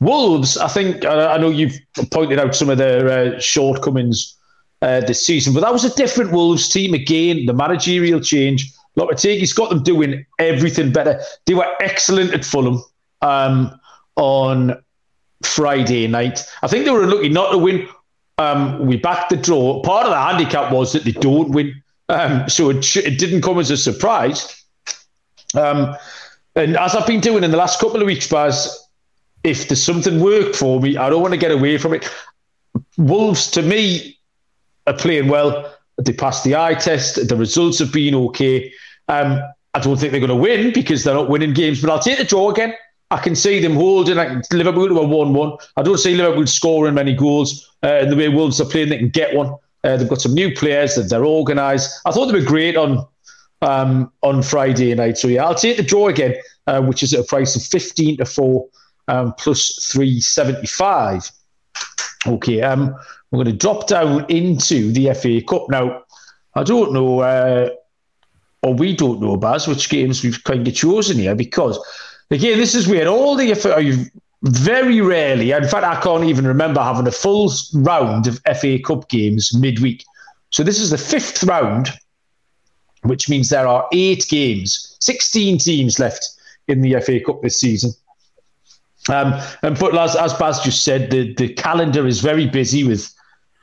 Wolves, I think I know you've pointed out some of their uh, shortcomings uh, this season. But that was a different Wolves team again. The managerial change. Lopetegui's got them doing everything better. They were excellent at Fulham um, on Friday night. I think they were lucky not to win. Um, we backed the draw. Part of the handicap was that they don't win, um, so it, it, didn't come as a surprise. Um, and as I've been doing in the last couple of weeks, Baz, if there's something worked for me, I don't want to get away from it. Wolves, to me, are playing well. They passed the eye test. The results have been okay. Um, I don't think they're going to win because they're not winning games, but I'll take the draw again. I can see them holding like Liverpool to a 1 1. I don't see Liverpool scoring many goals. Uh, and the way Wolves are playing, they can get one. Uh, they've got some new players that they're organised. I thought they were great on um, on Friday night. So yeah, I'll take the draw again, uh, which is at a price of 15 to 4 um, plus 375. Okay, um, we're going to drop down into the FA Cup. Now, I don't know, uh, or we don't know, Baz, which games we've kind of chosen here because, again, this is weird. All the FA, very rarely, in fact, I can't even remember having a full round of FA Cup games midweek. So this is the fifth round, which means there are eight games, 16 teams left in the FA Cup this season. Um, and but as, as Baz just said, the, the calendar is very busy with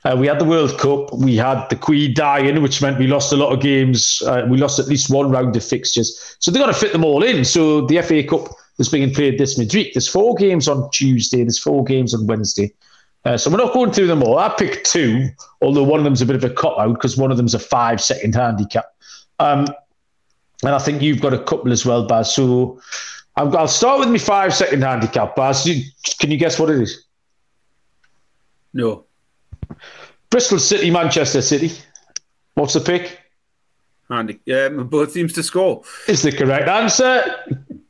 uh, we had the World Cup, we had the Queen dying, which meant we lost a lot of games. Uh, we lost at least one round of fixtures. So they've got to fit them all in. So the FA Cup is being played this midweek. There's four games on Tuesday, there's four games on Wednesday. Uh, so we're not going through them all. I picked two, although one of them's a bit of a cop out because one of them's a five second handicap. Um, and I think you've got a couple as well, Baz. So I'll start with my five second handicap, Baz. Can you guess what it is? No. Bristol City, Manchester City. What's the pick? Andy. Yeah, both teams to score. Is the correct answer.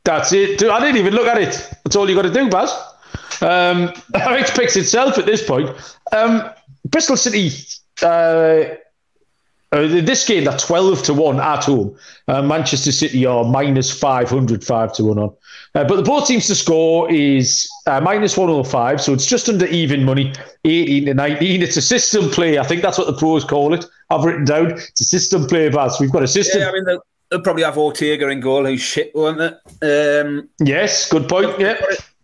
That's it. I didn't even look at it. That's all you got to do, Baz. Um, it picks itself at this point. Um, Bristol City, uh, uh, this game, they're 12 to 1 at home. Uh, Manchester City are minus 500, 5 to 1 on. Uh, but the both teams to score is uh, minus 105, so it's just under even money, 18 to 19. It's a system play. I think that's what the pros call it. I've written down. It's a system play, Baz. We've got a system. Yeah, I mean, they'll, they'll probably have Ortega in goal, who's shit, won't they? Um, yes, good point. Yeah.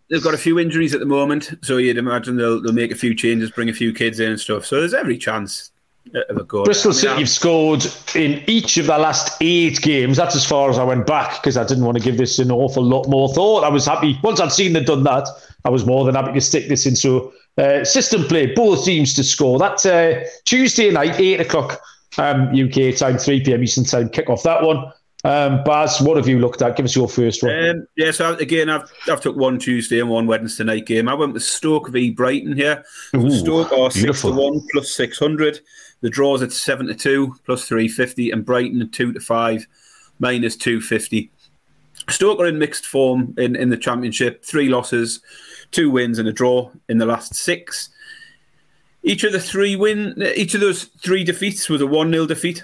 They've got a few injuries at the moment, so you'd imagine they'll, they'll make a few changes, bring a few kids in and stuff. So there's every chance Bristol I mean, have scored in each of the last eight games. That's as far as I went back because I didn't want to give this an awful lot more thought. I was happy once I'd seen they'd done that. I was more than happy to stick this in. So uh, system play, both teams to score. That's uh, Tuesday night, eight o'clock um, UK time, three pm Eastern time. Kick off that one. Um, Baz, what have you looked at? Give us your first one. Um, yeah, so again, I've I've took one Tuesday and one Wednesday night game. I went with Stoke v Brighton here. Ooh, Stoke are six to one plus six hundred. The draws at seven to two plus three fifty, and Brighton at two to five minus two fifty. Stoke are in mixed form in, in the championship. Three losses, two wins, and a draw in the last six. Each of the three win, each of those three defeats was a one 0 defeat.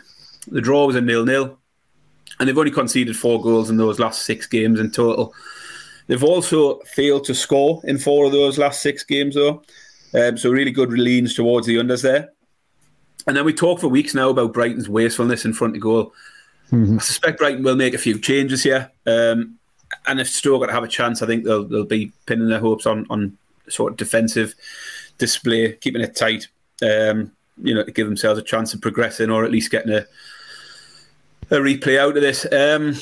The draw was a nil nil and they've only conceded four goals in those last six games in total. They've also failed to score in four of those last six games, though. Um, so really good leans towards the unders there. And then we talk for weeks now about Brighton's wastefulness in front of goal. Mm-hmm. I suspect Brighton will make a few changes here. Um, and if Stoke got to have a chance, I think they'll, they'll be pinning their hopes on, on sort of defensive display, keeping it tight, um, you know, to give themselves a chance of progressing or at least getting a, a replay out of this. Um,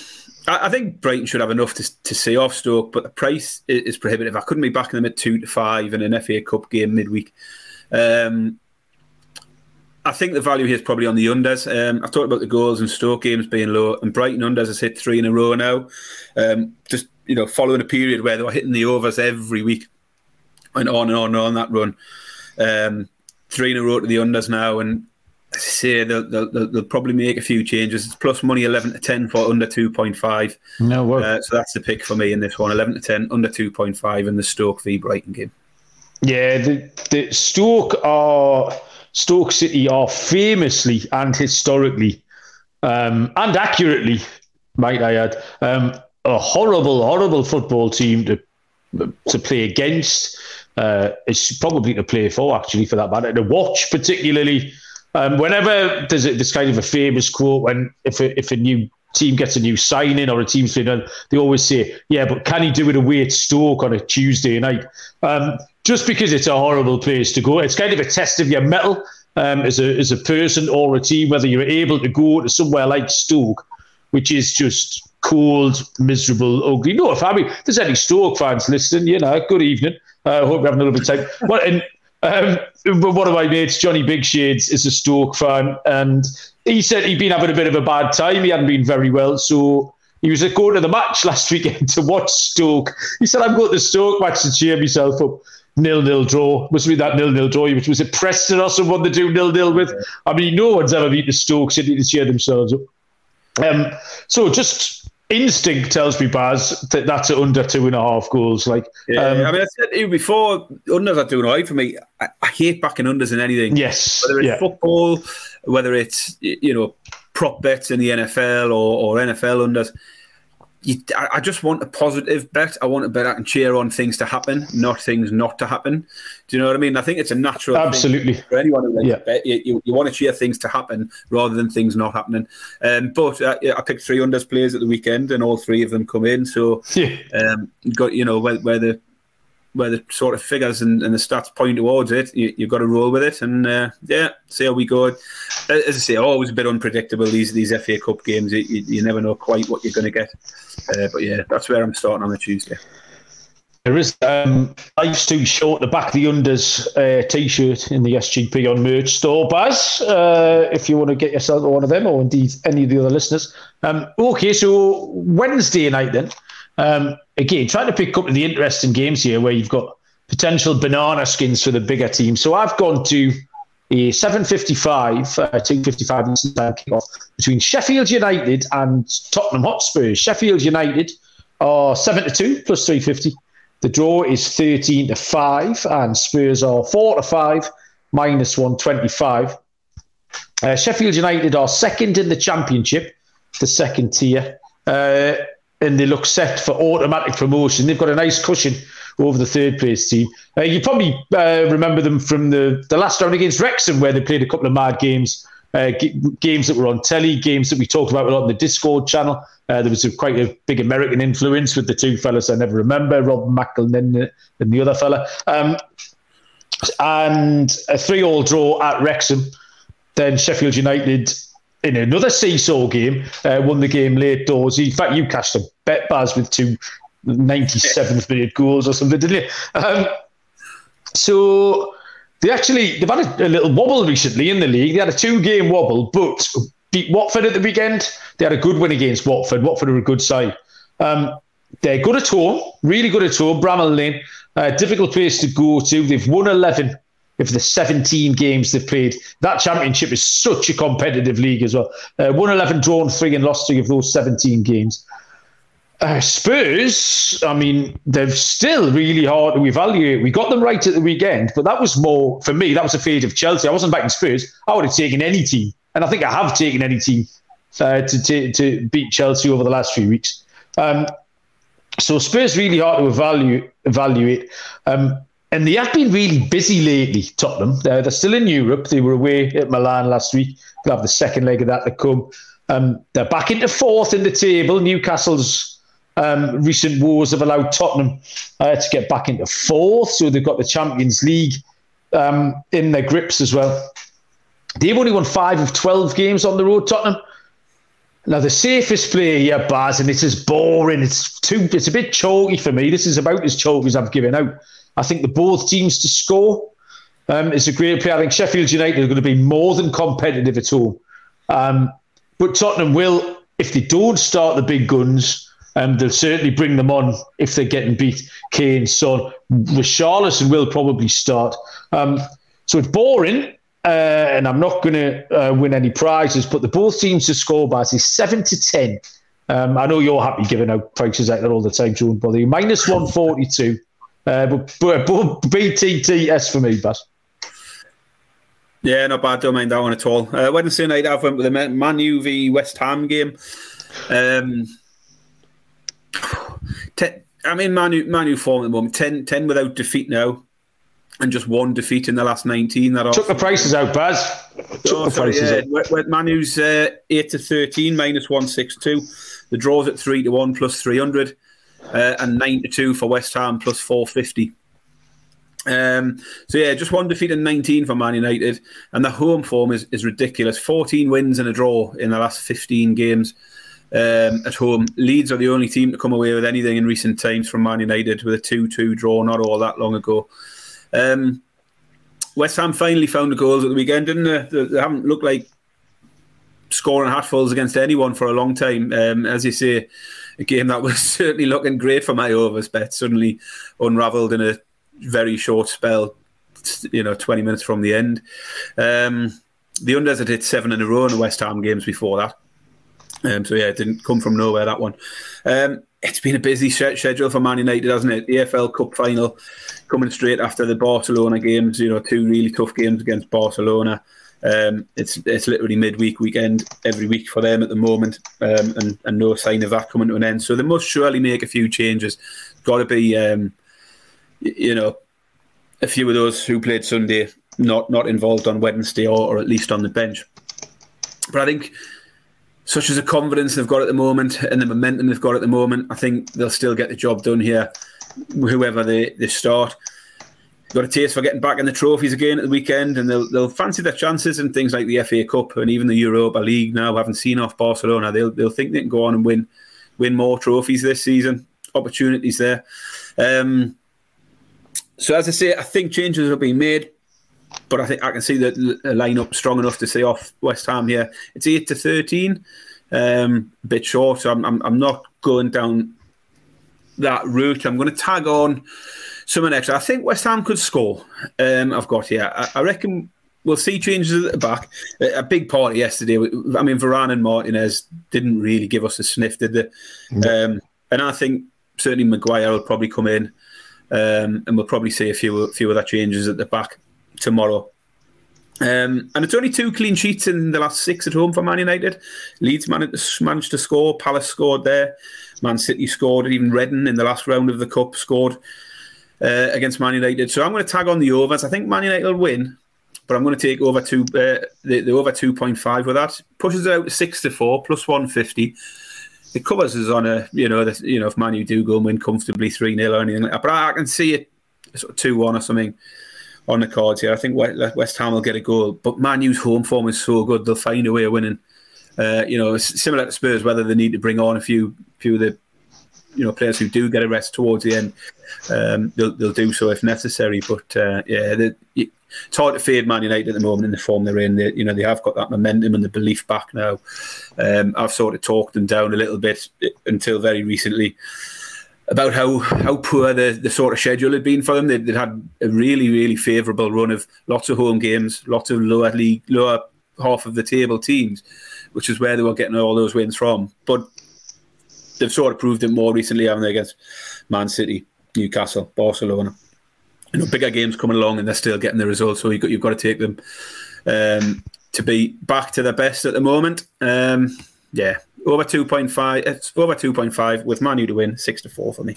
I, I, think Brighton should have enough to, to see off Stoke, but the price is, is, prohibitive. I couldn't be backing them at two to five in an FA Cup game midweek. Um, I think the value here is probably on the unders. Um, I've talked about the goals and Stoke games being low, and Brighton unders has hit three in a row now. Um, just you know, following a period where they were hitting the overs every week, and on and on and on that run. Um, three in a row to the unders now, and say they'll, they'll, they'll, probably make a few changes. It's plus money 11 to 10 for under 2.5. No. Uh, so that's the pick for me in this one 11 to 10, under 2.5 in the Stoke v Brighton game. Yeah, the, the Stoke are Stoke City are famously and historically um, and accurately, might I add, um, a horrible, horrible football team to to play against. Uh, it's probably to play for, actually, for that matter. To watch, particularly um, whenever there's a, this kind of a famous quote when if a, if a new team gets a new signing or a team's been they always say, "Yeah, but can he do it away at Stoke on a Tuesday night?" Um, just because it's a horrible place to go, it's kind of a test of your mettle um, as a as a person or a team whether you're able to go to somewhere like Stoke, which is just cold, miserable, ugly. No, if I mean, there's any Stoke fans listening, you know, good evening. I uh, hope you're having a little bit of time. Well, and um, but one of my mates, Johnny Big Shades, is a Stoke fan, and he said he'd been having a bit of a bad time. He hadn't been very well, so he was going to the match last weekend to watch Stoke. He said, "I'm going to Stoke match to cheer myself up." Nil nil draw must be that nil nil draw, which was it Preston or someone to do nil nil with. I mean, no one's ever beaten Stoke City to cheer themselves up. Um, so just instinct tells me, Baz, that that's under two and a half goals. Like, yeah, um, I mean, I said to you before, unders are doing all right for me. I, I hate backing unders in anything. Yes, whether it's yeah. football, whether it's you know prop bets in the NFL or, or NFL unders you, I just want a positive bet. I want a bet I can cheer on things to happen, not things not to happen. Do you know what I mean? I think it's a natural absolutely for anyone who likes yeah. bet. You, you, you, want to cheer things to happen rather than things not happening. Um, but uh, I picked three unders players at the weekend, and all three of them come in. So yeah. um, got you know where, where the sort of figures and, and the stats point towards it, you, have got to roll with it. And uh, yeah, see how we go. As I say, always a bit unpredictable these these FA Cup games. You, you never know quite what you're going to get. Uh, but yeah, that's where I'm starting on the Tuesday. There is um, life's too short. The back of the unders uh, t-shirt in the SGP on merch store, Baz. Uh, if you want to get yourself one of them, or indeed any of the other listeners. Um, okay, so Wednesday night then. Um, again, trying to pick up the interesting games here where you've got potential banana skins for the bigger team. So I've gone to a 7.55, uh, 2.55 Eastern Time kickoff between Sheffield United and Tottenham Hotspurs. Sheffield United are 7 to 2 plus 350. The draw is 13 to 5, and Spurs are 4 to 5 minus 125. Uh, Sheffield United are second in the Championship, the second tier. Uh, and they look set for automatic promotion. They've got a nice cushion over the third place team. Uh, you probably uh, remember them from the, the last round against Wrexham, where they played a couple of mad games, uh, g- games that were on telly, games that we talked about a lot on the Discord channel. Uh, there was a, quite a big American influence with the two fellas I never remember, Rob McElhenney and the other fella. Um, and a three-all draw at Wrexham. Then Sheffield United in another seesaw game, uh, won the game late doors. In fact, you cashed a bet Baz with two 97th minute goals or something, didn't you? Um, so they actually they've had a, a, little wobble recently in the league. They had a two game wobble, but beat Watford at the weekend. They had a good win against Watford. Watford are a good side. Um, they're good at home, really good at home. Bramall Lane, uh, difficult place to go to. They've won 11 of the 17 games they've played. That championship is such a competitive league as well. Uh, won 11, drawn three, and lost three of those 17 games. Uh, Spurs, I mean, they're still really hard to evaluate. We got them right at the weekend, but that was more, for me, that was a fate of Chelsea. I wasn't backing Spurs. I would have taken any team, and I think I have taken any team uh, to, to, to beat Chelsea over the last few weeks. Um, so Spurs really hard to evaluate. evaluate. Um, and they have been really busy lately, Tottenham. They're, still in Europe. They were away at Milan last week. They'll have the second leg of that to come. Um, they're back into fourth in the table. Newcastle's um, recent woes have allowed Tottenham uh, to get back into fourth. So they've got the Champions League um, in their grips as well. They've only won five of 12 games on the road, Tottenham. Now the safest player yeah, Baz, and this is boring. It's too. It's a bit chalky for me. This is about as chalky as I've given out. I think the both teams to score um, is a great player. I think Sheffield United are going to be more than competitive at all. Um, but Tottenham will, if they don't start the big guns, um, they'll certainly bring them on if they're getting beat. Kane, Son, Richarlison will probably start. Um, so it's boring, uh, and I'm not going to uh, win any prizes, but the both teams to score by is 7 to 10. Um, I know you're happy giving out prices out there all the time, John, but minus 142. Uh, but, but, but BTTS for me, but. Yeah, not bad. Don't mind that one at all. Uh, Wednesday night, I went with the Man U v West Ham game. Um, ten, I'm in U, Man U form at the moment 10, 10 without defeat now and just one defeat in the last 19. That Took the prices out, Baz. Took oh, the sorry, prices yeah. out. Man U's uh, 8 to 13, minus 162. The draw's at 3 to 1, plus 300. Uh, and 92 for West Ham, plus 450. Um, so yeah, just one defeat in 19 for Man United, and the home form is, is ridiculous. 14 wins and a draw in the last 15 games um, at home. Leeds are the only team to come away with anything in recent times from Man United with a 2-2 draw not all that long ago. Um, West Ham finally found the goals at the weekend, didn't they? They haven't looked like scoring hatfuls against anyone for a long time. Um, as you say, a game that was certainly looking great for my overs bet suddenly unravelled in a very short spell, you know, 20 minutes from the end. Um, the unders had hit seven in a row in the West Ham games before that. Um, so yeah, it didn't come from nowhere that one. Um, it's been a busy schedule for Man United, hasn't it? The EFL Cup final coming straight after the Barcelona games. You know, two really tough games against Barcelona. Um, it's it's literally midweek weekend every week for them at the moment, um, and and no sign of that coming to an end. So they must surely make a few changes. Got to be, um, you know, a few of those who played Sunday not not involved on Wednesday or, or at least on the bench. But I think such as the confidence they've got at the moment and the momentum they've got at the moment, I think they'll still get the job done here, whoever they, they start. Got a taste for getting back in the trophies again at the weekend, and they'll they'll fancy their chances in things like the FA Cup and even the Europa League. Now, having seen off Barcelona, they'll they'll think they can go on and win win more trophies this season. Opportunities there. Um, so as I say, I think changes have been made but I think I can see the, the lineup strong enough to say off West Ham here. It's eight to thirteen, um, a bit short. So I'm, I'm, I'm not going down that route. I'm going to tag on someone extra. I think West Ham could score. Um, I've got here. I, I, reckon we'll see changes at the back. A, a, big party yesterday. I mean, Varane and Martinez didn't really give us a sniff, did they? Um, and I think certainly Maguire will probably come in. Um, and we'll probably see a few few other changes at the back tomorrow. Um, and it's only two clean sheets in the last six at home for Man United. Leeds managed, managed to score. Palace scored there. Man City scored. Even Reading in the last round of the Cup scored uh, against Man United. So I'm going to tag on the overs. I think Man United will win, but I'm going to take over two uh, the, the over 2.5 with that. Pushes it out six to four plus 150. It covers us on a you know the, you know if Man U do go and win comfortably three 0 or anything like that. But I, I can see it sort of two one or something on the cards here. I think West Ham will get a goal, but Man U's home form is so good they'll find a way of winning. Uh, you know, similar to Spurs, whether they need to bring on a few few of the you know players who do get a rest towards the end, um, they'll they'll do so if necessary. But uh, yeah, the, it's hard to fade Man United at the moment in the form they're in. They, you know, they have got that momentum and the belief back now. Um, I've sort of talked them down a little bit until very recently about how, how poor the, the sort of schedule had been for them. They'd, they'd had a really, really favourable run of lots of home games, lots of lower league, lower half of the table teams, which is where they were getting all those wins from. But they've sort of proved it more recently, haven't they, against Man City, Newcastle, Barcelona. You know, bigger games coming along, and they're still getting the results. So you've got, you've got to take them um, to be back to the best at the moment. Um, yeah, over two point five. It's over two point five with Man U to win six to four for me.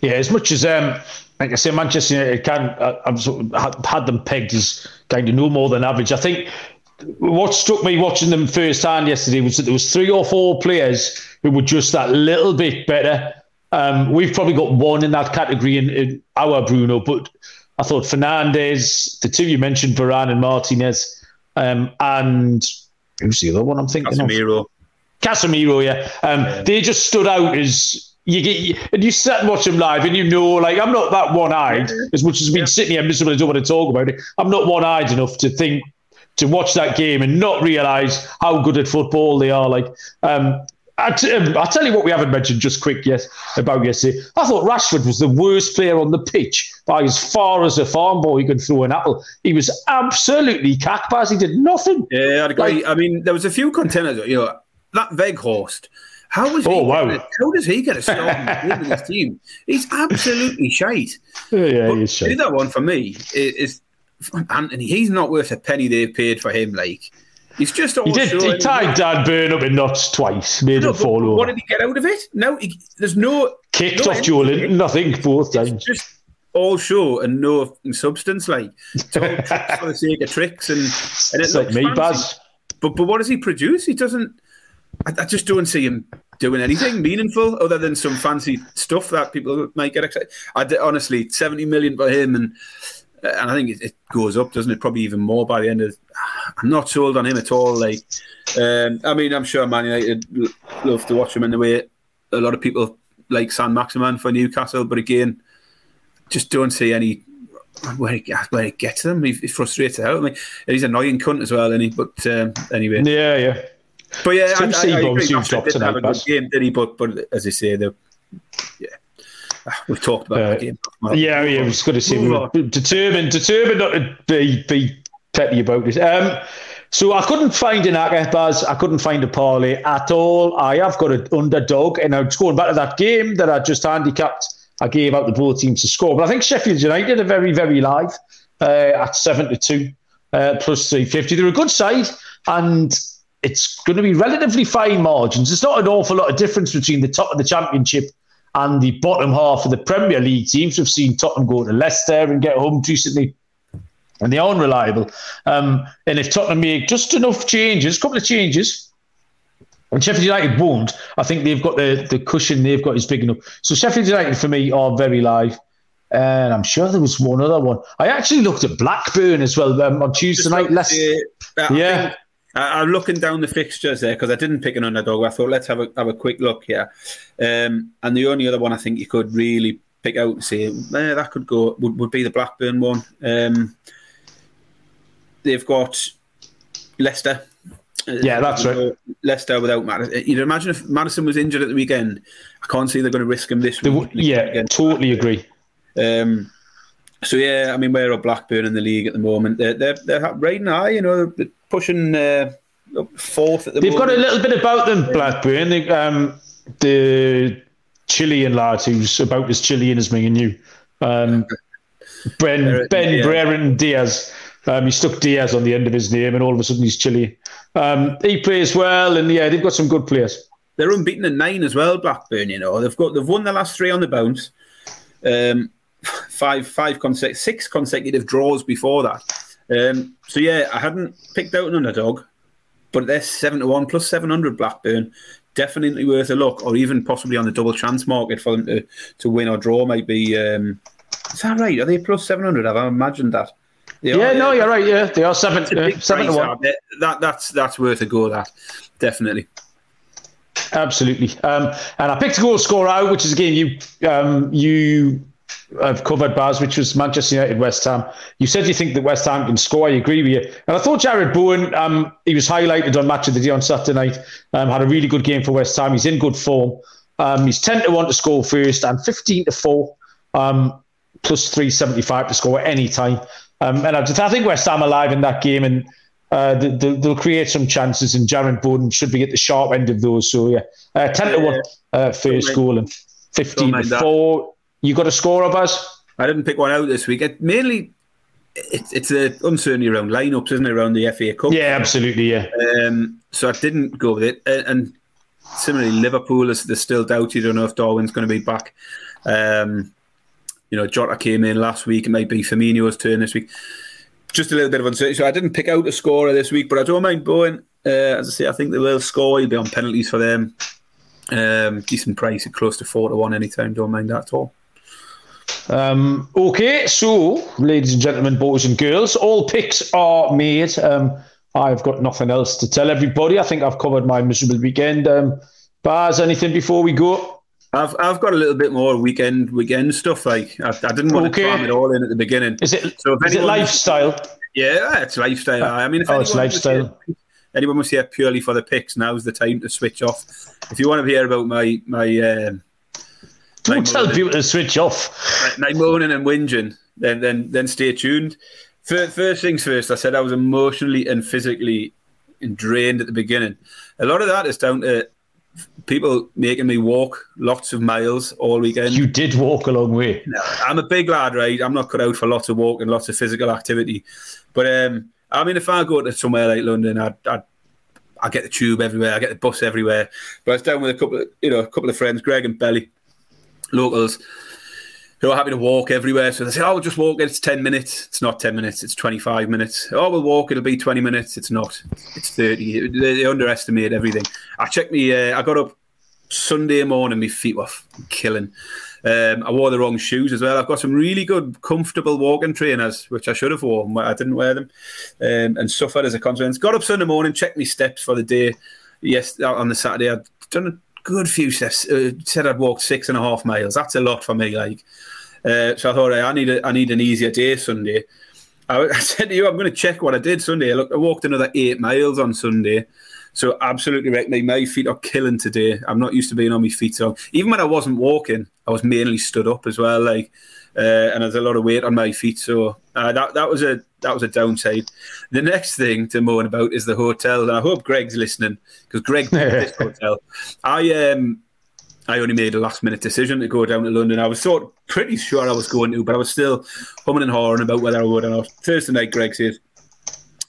Yeah, as much as um, like I say, Manchester United can uh, I've sort of had them pegged as kind of no more than average. I think what struck me watching them firsthand yesterday was that there was three or four players who were just that little bit better. Um, we've probably got one in that category in, in, our Bruno, but I thought Fernandes, the two you mentioned, Varane and Martinez, um, and who's the other one I'm thinking Casemiro. of? Casemiro, yeah. Um, yeah. They just stood out as you get, and you sit and watch them live, and you know, like I'm not that one-eyed as much as I've been yeah. sitting here miserable. I don't want to talk about it. I'm not one-eyed enough to think to watch that game and not realise how good at football they are. Like, um, I t- um, I'll tell you what we haven't mentioned just quick yes about yesterday. I thought Rashford was the worst player on the pitch by as far as a farm boy can throw an apple. He was absolutely cackbaz. He did nothing. Yeah, I'd agree. Like, I mean, there was a few contenders. You know, that Weghorst. How was oh, wow. A, how does he get a start in this team? He's absolutely shite. Yeah, yeah but he's shite. Other one for me is, is Antony. He's not worth a penny they've paid for him. Like He's just he did. He tied Dan Burn up in knots twice, made him fall over. What did he get out of it? No, he, there's no kicked no off Joelinton. Nothing both times. Just all show and no substance. Like for the sake of tricks, and and it it's like me, fancy. Baz. But but what does he produce? He doesn't. I, I just don't see him doing anything meaningful other than some fancy stuff that people might get excited. I did, honestly, seventy million for him and and I think it, it, goes up, doesn't it? Probably even more by the end of. I'm not sold on him at all. Like, um, I mean, I'm sure Man United love to watch him in the way a lot of people like Saint-Maximin for Newcastle, but again, just don't see any where he, where he gets them. He, he's frustrated out. I mean, he's an annoying cunt as well, isn't he? But um, anyway, yeah, yeah. But yeah, I, I, I agree. Didn't have a good game, did he? But but as I say, the yeah We've talked about uh, that game. Yeah, yeah, I was going to say we were determined, determined not to be, be petty about this. Um, so I couldn't find an acca Baz. I couldn't find a parlay at all. I have got an underdog, and I'm just going back to that game that I just handicapped. I gave out the both teams to score, but I think Sheffield United are very, very live uh, at seven to two uh, plus three fifty. They're a good side, and it's going to be relatively fine margins. There's not an awful lot of difference between the top of the championship and the bottom half of the Premier League teams. We've seen Tottenham go to Leicester and get home recently, and they are unreliable. Um, and if Tottenham make just enough changes, a couple of changes, and Sheffield United won't, I think they've got the, the cushion they've got is big enough. So Sheffield United for me are very live. And I'm sure there was one other one. I actually looked at Blackburn as well um, on Tuesday night. Uh, yeah. I, am looking down the fixtures there because I didn't pick an underdog. I thought let's have a have a quick look here. Um, and the only other one I think you could really pick out and say eh, that could go would, would be the Blackburn one. Um, they've got Leicester. Uh, yeah, that's right. Leicester without Maddison. You'd imagine if Maddison was injured at the weekend. I can't see they're going to risk him this week. yeah, totally agree. Um, so yeah, I mean, we're a Blackburn in the league at the moment. They're they're, they're riding high. You know, pushing uh, fourth at the moment. They've moment. got a little bit about them, Blackburn. They, um, the Chilean lad who's about as Chilean as me and you. Um, ben Ben yeah. Brereton Diaz. Um, he stuck Diaz on the end of his name, and all of a sudden he's Chilean. Um, he plays well, and yeah, they've got some good players. They're unbeaten at nine as well, Blackburn. You know, they've got they've won the last three on the bounce. Um, five five consec- six consecutive draws before that. Um, so yeah, I hadn't picked out an underdog, but they're seven to one plus seven hundred Blackburn. Definitely worth a look, or even possibly on the double chance market for them to, to win or draw. Might be. Um, is that right? Are they plus seven hundred? Have I imagined that? They yeah, are, no, you're right. Yeah, they are seven, uh, seven to one. That that's that's worth a go. That definitely. Absolutely. Um, and I picked a goal scorer out, which is again you um, you I've covered Baz, which was Manchester United, West Ham. You said you think that West Ham can score. I agree with you. And I thought Jarrod Bowen, um, he was highlighted on Match of the Day on Saturday night. Um, had a really good game for West Ham. He's in good form. Um, he's 10 to 1 to score first and 15 to 4, um, plus 375 to score at any time. Um, and I, just, I think West Ham alive in that game and uh, they'll, they'll, create some chances, and Jarrod Bowen should be at the sharp end of those. So, yeah, uh, 10 to 1 uh, first goal and 15 to 4. You got a score of us? I didn't pick one out this week. It mainly, it's it's a uncertainty around lineups, isn't it, around the FA Cup? Yeah, absolutely. Yeah. Um, so I didn't go with it, and similarly, Liverpool is there's still doubt. You don't know if Darwin's going to be back. Um, you know, Jota came in last week. It might be Firmino's turn this week. Just a little bit of uncertainty. So I didn't pick out a scorer this week, but I don't mind going. Uh, as I say, I think they will score. He'll be on penalties for them. Um, decent price at close to four to one anytime. Don't mind that at all. Um, okay, so ladies and gentlemen, boys and girls, all picks are made. Um, I've got nothing else to tell everybody. I think I've covered my miserable weekend. Um, Baz, anything before we go? I've I've got a little bit more weekend weekend stuff. Like I, I didn't want okay. to cram it all in at the beginning. Is it? So is it lifestyle? Yeah, it's lifestyle. I mean, if oh, it's lifestyle. Anyone was here purely for the picks, now's the time to switch off. If you want to hear about my my um, don't tell moaning, people to switch off. My moaning and whinging, then then then stay tuned. First, first things first, I said I was emotionally and physically drained at the beginning. A lot of that is down to people making me walk lots of miles all weekend. You did walk a long way. I'm a big lad, right? I'm not cut out for lots of walking, lots of physical activity. But um, I mean, if I go to somewhere like London, I'd, I'd I get the tube everywhere, I get the bus everywhere. But I was down with a couple of you know a couple of friends, Greg and Belly, locals who are happy to walk everywhere. So they say, "Oh, we'll just walk. It's ten minutes. It's not ten minutes. It's twenty-five minutes. Oh, we'll walk. It'll be twenty minutes. It's not. It's thirty. They, they underestimate everything. I checked me. Uh, I got up Sunday morning. My feet were killing. Um, I wore the wrong shoes as well. I've got some really good, comfortable walking trainers, which I should have worn, but I didn't wear them, um, and suffered as a consequence. Got up Sunday morning, checked my steps for the day. Yes, on the Saturday, I'd done good few steps. Uh, said I'd walked six and a half miles. That's a lot for me. Like, uh, so I thought I need a, I need an easier day Sunday. I, I said to you, I'm going to check what I did Sunday. Look, I walked another eight miles on Sunday. So absolutely right. My, my feet are killing today. I'm not used to being on my feet. So even when I wasn't walking, I was mainly stood up as well. Like, uh, and there's a lot of weight on my feet. So uh, that that was a that was a downside. The next thing to moan about is the hotel, and I hope Greg's listening because Greg this hotel. I um I only made a last minute decision to go down to London. I was sort of pretty sure I was going to, but I was still humming and hawing about whether I would or not. Thursday night, Greg says,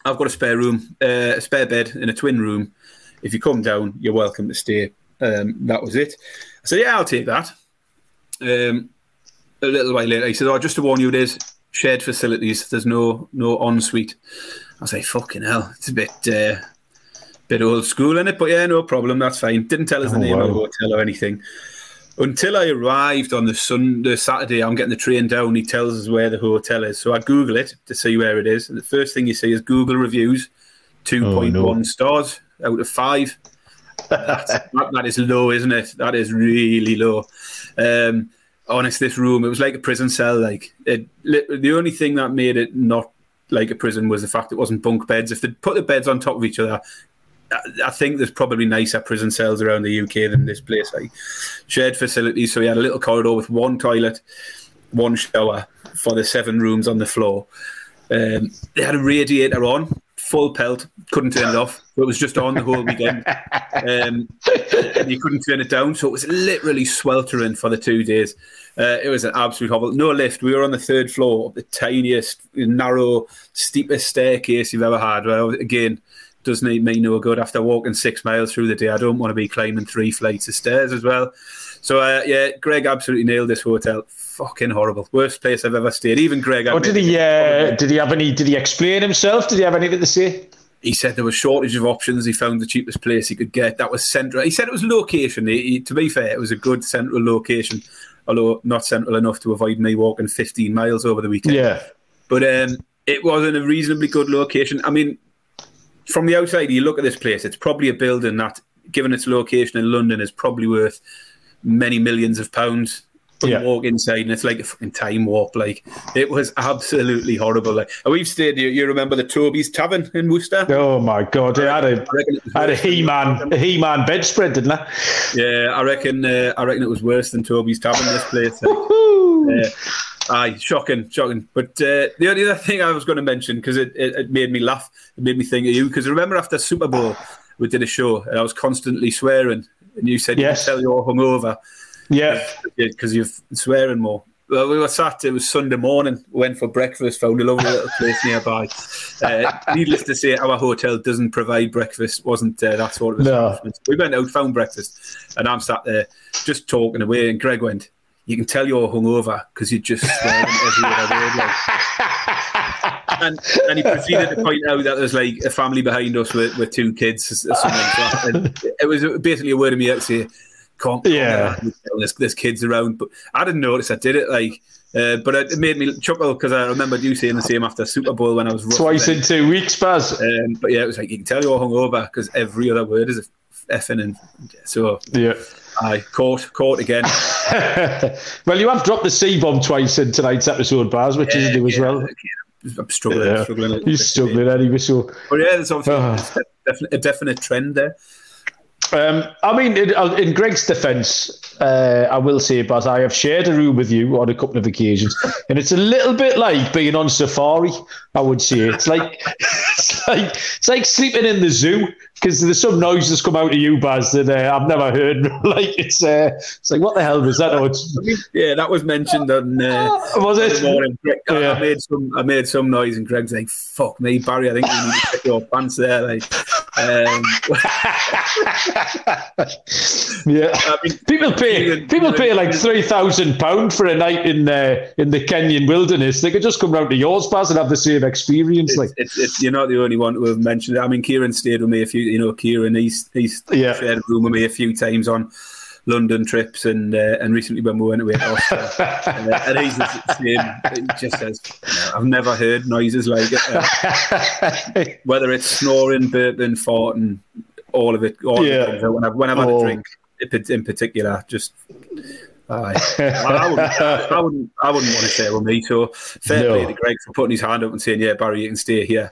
"I've got a spare room, uh, a spare bed in a twin room. If you come down, you're welcome to stay." Um, that was it. I said, "Yeah, I'll take that." Um, a little while later, he said, "Oh, just to warn you, there's shared facilities. There's no no ensuite." I say, "Fucking hell, it's a bit uh, bit old school in it, but yeah, no problem. That's fine." Didn't tell us the oh, name wow. of the hotel or anything until I arrived on the Sunday, Saturday. I'm getting the train down. He tells us where the hotel is, so I Google it to see where it is. And the first thing you see is Google reviews, two point one oh, no. stars out of five. that, that is low, isn't it? That is really low. Um, honest, this room, it was like a prison cell. Like it, the only thing that made it not like a prison was the fact it wasn't bunk beds. If they'd put the beds on top of each other, I think there's probably nicer prison cells around the UK than this place. Like shared facilities, so we had a little corridor with one toilet, one shower for the seven rooms on the floor. Um, they had a radiator on, full pelt, couldn't turn it off. It was just on the whole weekend. Um, you couldn't turn it down, so it was literally sweltering for the two days. Uh, it was an absolute hovel. No lift. We were on the third floor, of the tiniest, narrow, steepest staircase you've ever had. Well, again, does not me no good after walking six miles through the day. I don't want to be climbing three flights of stairs as well. So uh, yeah, Greg absolutely nailed this hotel. Fucking horrible, worst place I've ever stayed. Even Greg. Oh, did he? Uh, did he have any? Did he explain himself? Did he have anything to say? He said there was shortage of options. He found the cheapest place he could get. That was central. He said it was location. He, he, to be fair, it was a good central location, although not central enough to avoid me walking 15 miles over the weekend. Yeah, but um, it was in a reasonably good location. I mean, from the outside, you look at this place, it's probably a building that, given its location in London, is probably worth many millions of pounds. But yeah. you walk inside and it's like a fucking time warp. Like it was absolutely horrible. Like and we've stayed. You, you remember the Toby's Tavern in Worcester? Oh my god! I had a I had a He Man a He Man bedspread, didn't I? Yeah, I reckon. Uh, I reckon it was worse than Toby's Tavern. This place. uh, aye, shocking, shocking. But uh, the only other thing I was going to mention because it, it, it made me laugh, it made me think of you. Because remember after Super Bowl we did a show and I was constantly swearing, and you said yes. you tell you're hungover. Yeah, because you're swearing more. Well, we were sat. It was Sunday morning. Went for breakfast. Found a lovely little place nearby. Uh, needless to say, our hotel doesn't provide breakfast. wasn't uh, that sort of no. We went out, found breakfast, and I'm sat there just talking away. And Greg went, "You can tell you're hungover because you're just swearing every other word." Like. And, and he proceeded to point out that there's like a family behind us with, with two kids or something. and it was basically a word of me out to say can't, yeah, there's, there's kids around, but I didn't notice I did it. Like, uh, but it, made me chuckle because I remember you saying the same after Super Bowl when I was twice in two weeks, Baz. Um, but yeah, it was like you can tell you're hungover because every other word is a effing, and so yeah. I caught caught again. well, you have dropped the C bomb twice in tonight's episode, Baz, which yeah, is new yeah, as well. I'm struggling. Yeah. struggling He's struggling anyway. So, but yeah, there's obviously uh, a definite trend there. Um, I mean, in, uh, in Greg's defence, uh, I will say, but I have shared a room with you on a couple of occasions, and it's a little bit like being on safari. I would say it's like it's like it's like sleeping in the zoo because there's some noises come out of you, Baz, that uh, I've never heard. like it's uh, it's like what the hell was that? Oh, yeah, that was mentioned on. Uh, was it? Morning. Greg, yeah. I made some. I made some noise, and Greg's like, "Fuck me, Barry. I think you need to check your pants there." Like, um, yeah, I mean, people pay people pay like three thousand pound for a night in the in the Kenyan wilderness. They could just come round to yours, Baz, and have the same experience. It's, like, it's, it's, you're not the only one to have mentioned it. I mean, Kieran stayed with me a few. You know, Kieran he's he's yeah. shared a room with me a few times on London trips and uh, and recently when we went away to uh, and he's the same. He just says, "I've never heard noises like it." Uh, whether it's snoring, burping, farting, all of it. All yeah. Of it when I've, when I've had oh. a drink, in particular, just. Aye. I, wouldn't, I, wouldn't, I wouldn't want to say it with me. So fair no. play to Greg for putting his hand up and saying, "Yeah, Barry, you can stay here."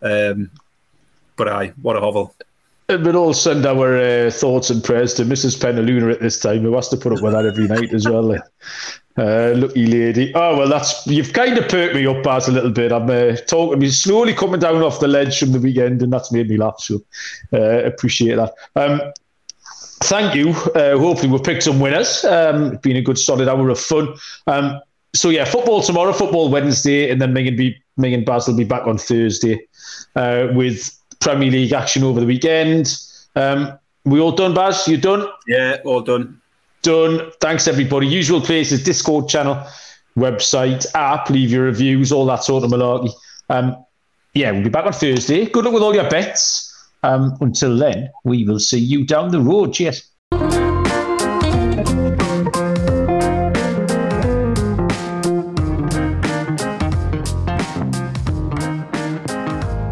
Um, but I, what a hovel. We'll all send our uh, thoughts and prayers to Mrs. Penaluna at this time, who has to put up with that every night as well. Uh, lucky lady. Oh well, that's you've kind of perked me up as a little bit. I'm uh, talking, I'm slowly coming down off the ledge from the weekend, and that's made me laugh. So uh, appreciate that. Um, thank you. Uh, hopefully, we'll pick some winners. Um, it's been a good solid hour of fun. Um, so yeah, football tomorrow, football Wednesday, and then Megan be Baz will be back on Thursday uh, with Premier League action over the weekend. Um, we all done, Baz? You done? Yeah, all done. Done. Thanks, everybody. Usual places, Discord channel, website, app, leave your reviews, all that sort of malarkey. Um, yeah, we'll be back on Thursday. Good luck with all your bets. Um, until then, we will see you down the road. Cheers.